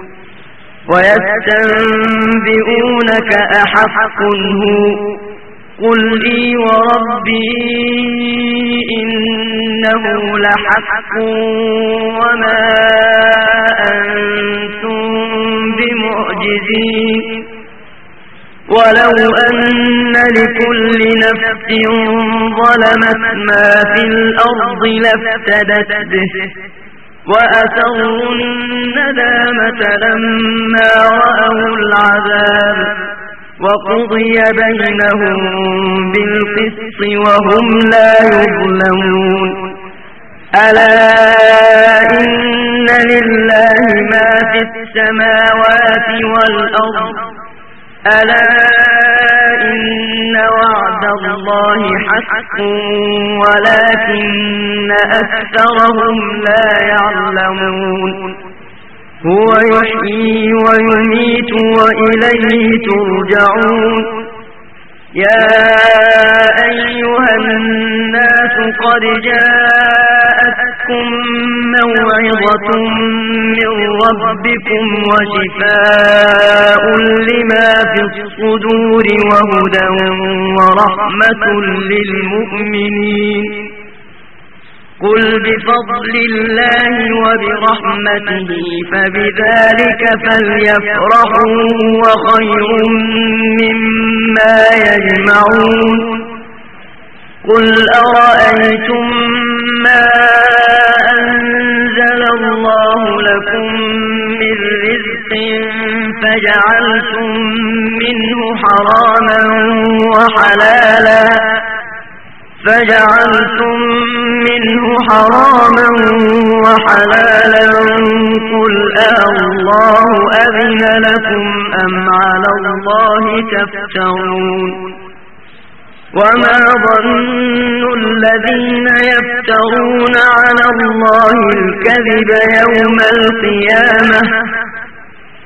ويستنبئونك أحق هو قل لي وربي إنه لحق وما أنتم بمعجزين ولو أن لكل نفس ظلمت ما في الأرض لافتدت به وأسروا الندامة لما رأوا العذاب وقضي بينهم بالقسط وهم لا يظلمون. ألا إن لله ما في السماوات والأرض. ألا إن وعد الله حق، ولكن أكثرهم لا يعلمون. هو يحيي ويميت وإليه ترجعون. يا أيها الناس قد جاءوا جاءتكم موعظة من ربكم وشفاء لما في الصدور وهدى ورحمة للمؤمنين. قل بفضل الله وبرحمته، فبذلك فليفرحوا وخير مما يجمعون. قل أرأيتم ما فجعلتم منه حراما وحلالا فجعلتم منه حراما وحلالا قل الله أذن لكم أم على الله تفترون وما ظن الذين يفترون على الله الكذب يوم القيامة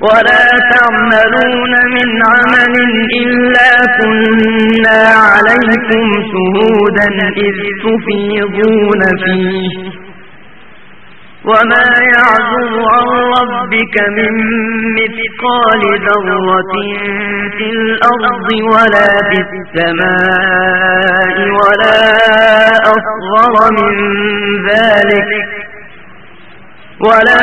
ولا تعملون من عمل إلا كنا عليكم شهودا إذ تفيضون فيه. وما يعظم عن ربك من مثقال ذرة في الأرض ولا في السماء ولا أصغر من ذلك. ولا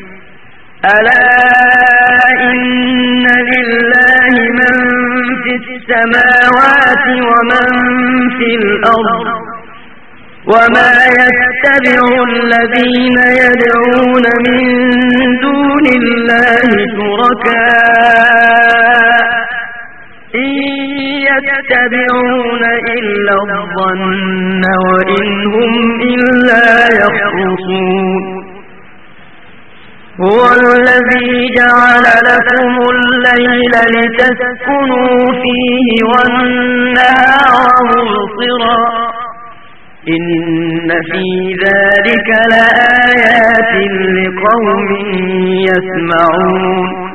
ألا إن لله من في السماوات ومن في الأرض وما يتبع الذين يدعون من دون الله شركاء إن يتبعون إلا الظن وإن هم إلا يخرصون هو الذي جعل لكم الليل لتسكنوا فيه والنهار مبصرا. إن في ذلك لآيات لقوم يسمعون.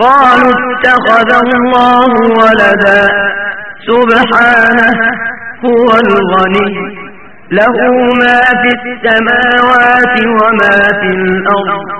قالوا اتخذ الله ولدا. سبحانه هو الغني. له ما في السماوات وما في الأرض.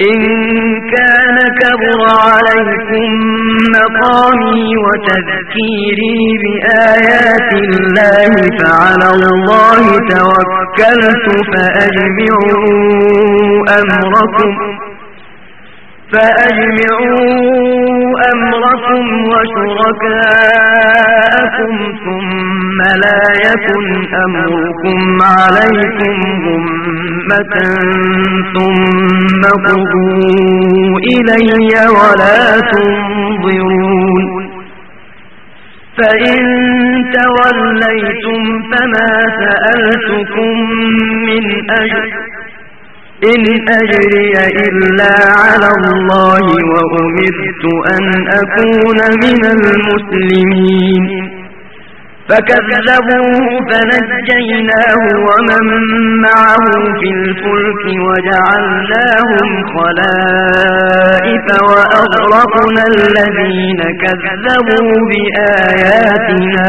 إن كان كبر عليكم مقامي وتذكيري بآيات الله فعلى الله توكلت فأجمعوا أمركم فأجمعوا أمركم وشركاءكم ثم لا يكن أمركم عليكم غمة ثم قضوا إلي ولا تنظرون فإن توليتم فما سألتكم من أجل إن أجري إلا على الله وأمرت أن أكون من المسلمين. فكذبوه فنجيناه ومن معه في الفلك وجعلناهم خلائف وأغرقنا الذين كذبوا بآياتنا.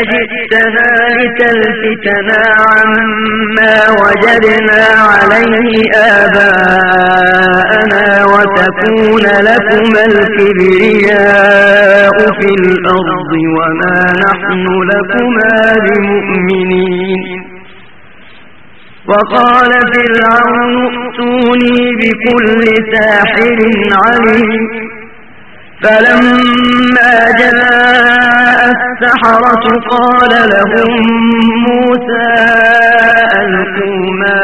أجئتنا لتلفتنا عما وجدنا عليه آباءنا وتكون لكما الكبرياء في الأرض وما نحن لكما بمؤمنين وقال فرعون ائتوني بكل ساحر عليم فلما جاء السحرة قال لهم موسى ألقوا ما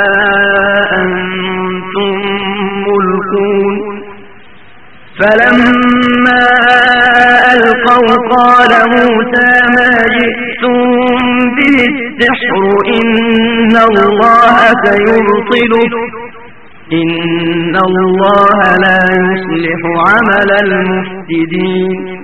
أنتم ملكون فلما ألقوا قال موسى ما جئتم به السحر إن الله سيبطله. إن الله لا يصلح عمل المفسدين.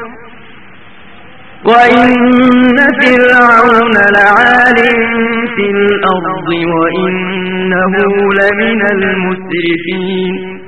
وإن فرعون لعال في الأرض وإنه لمن المسرفين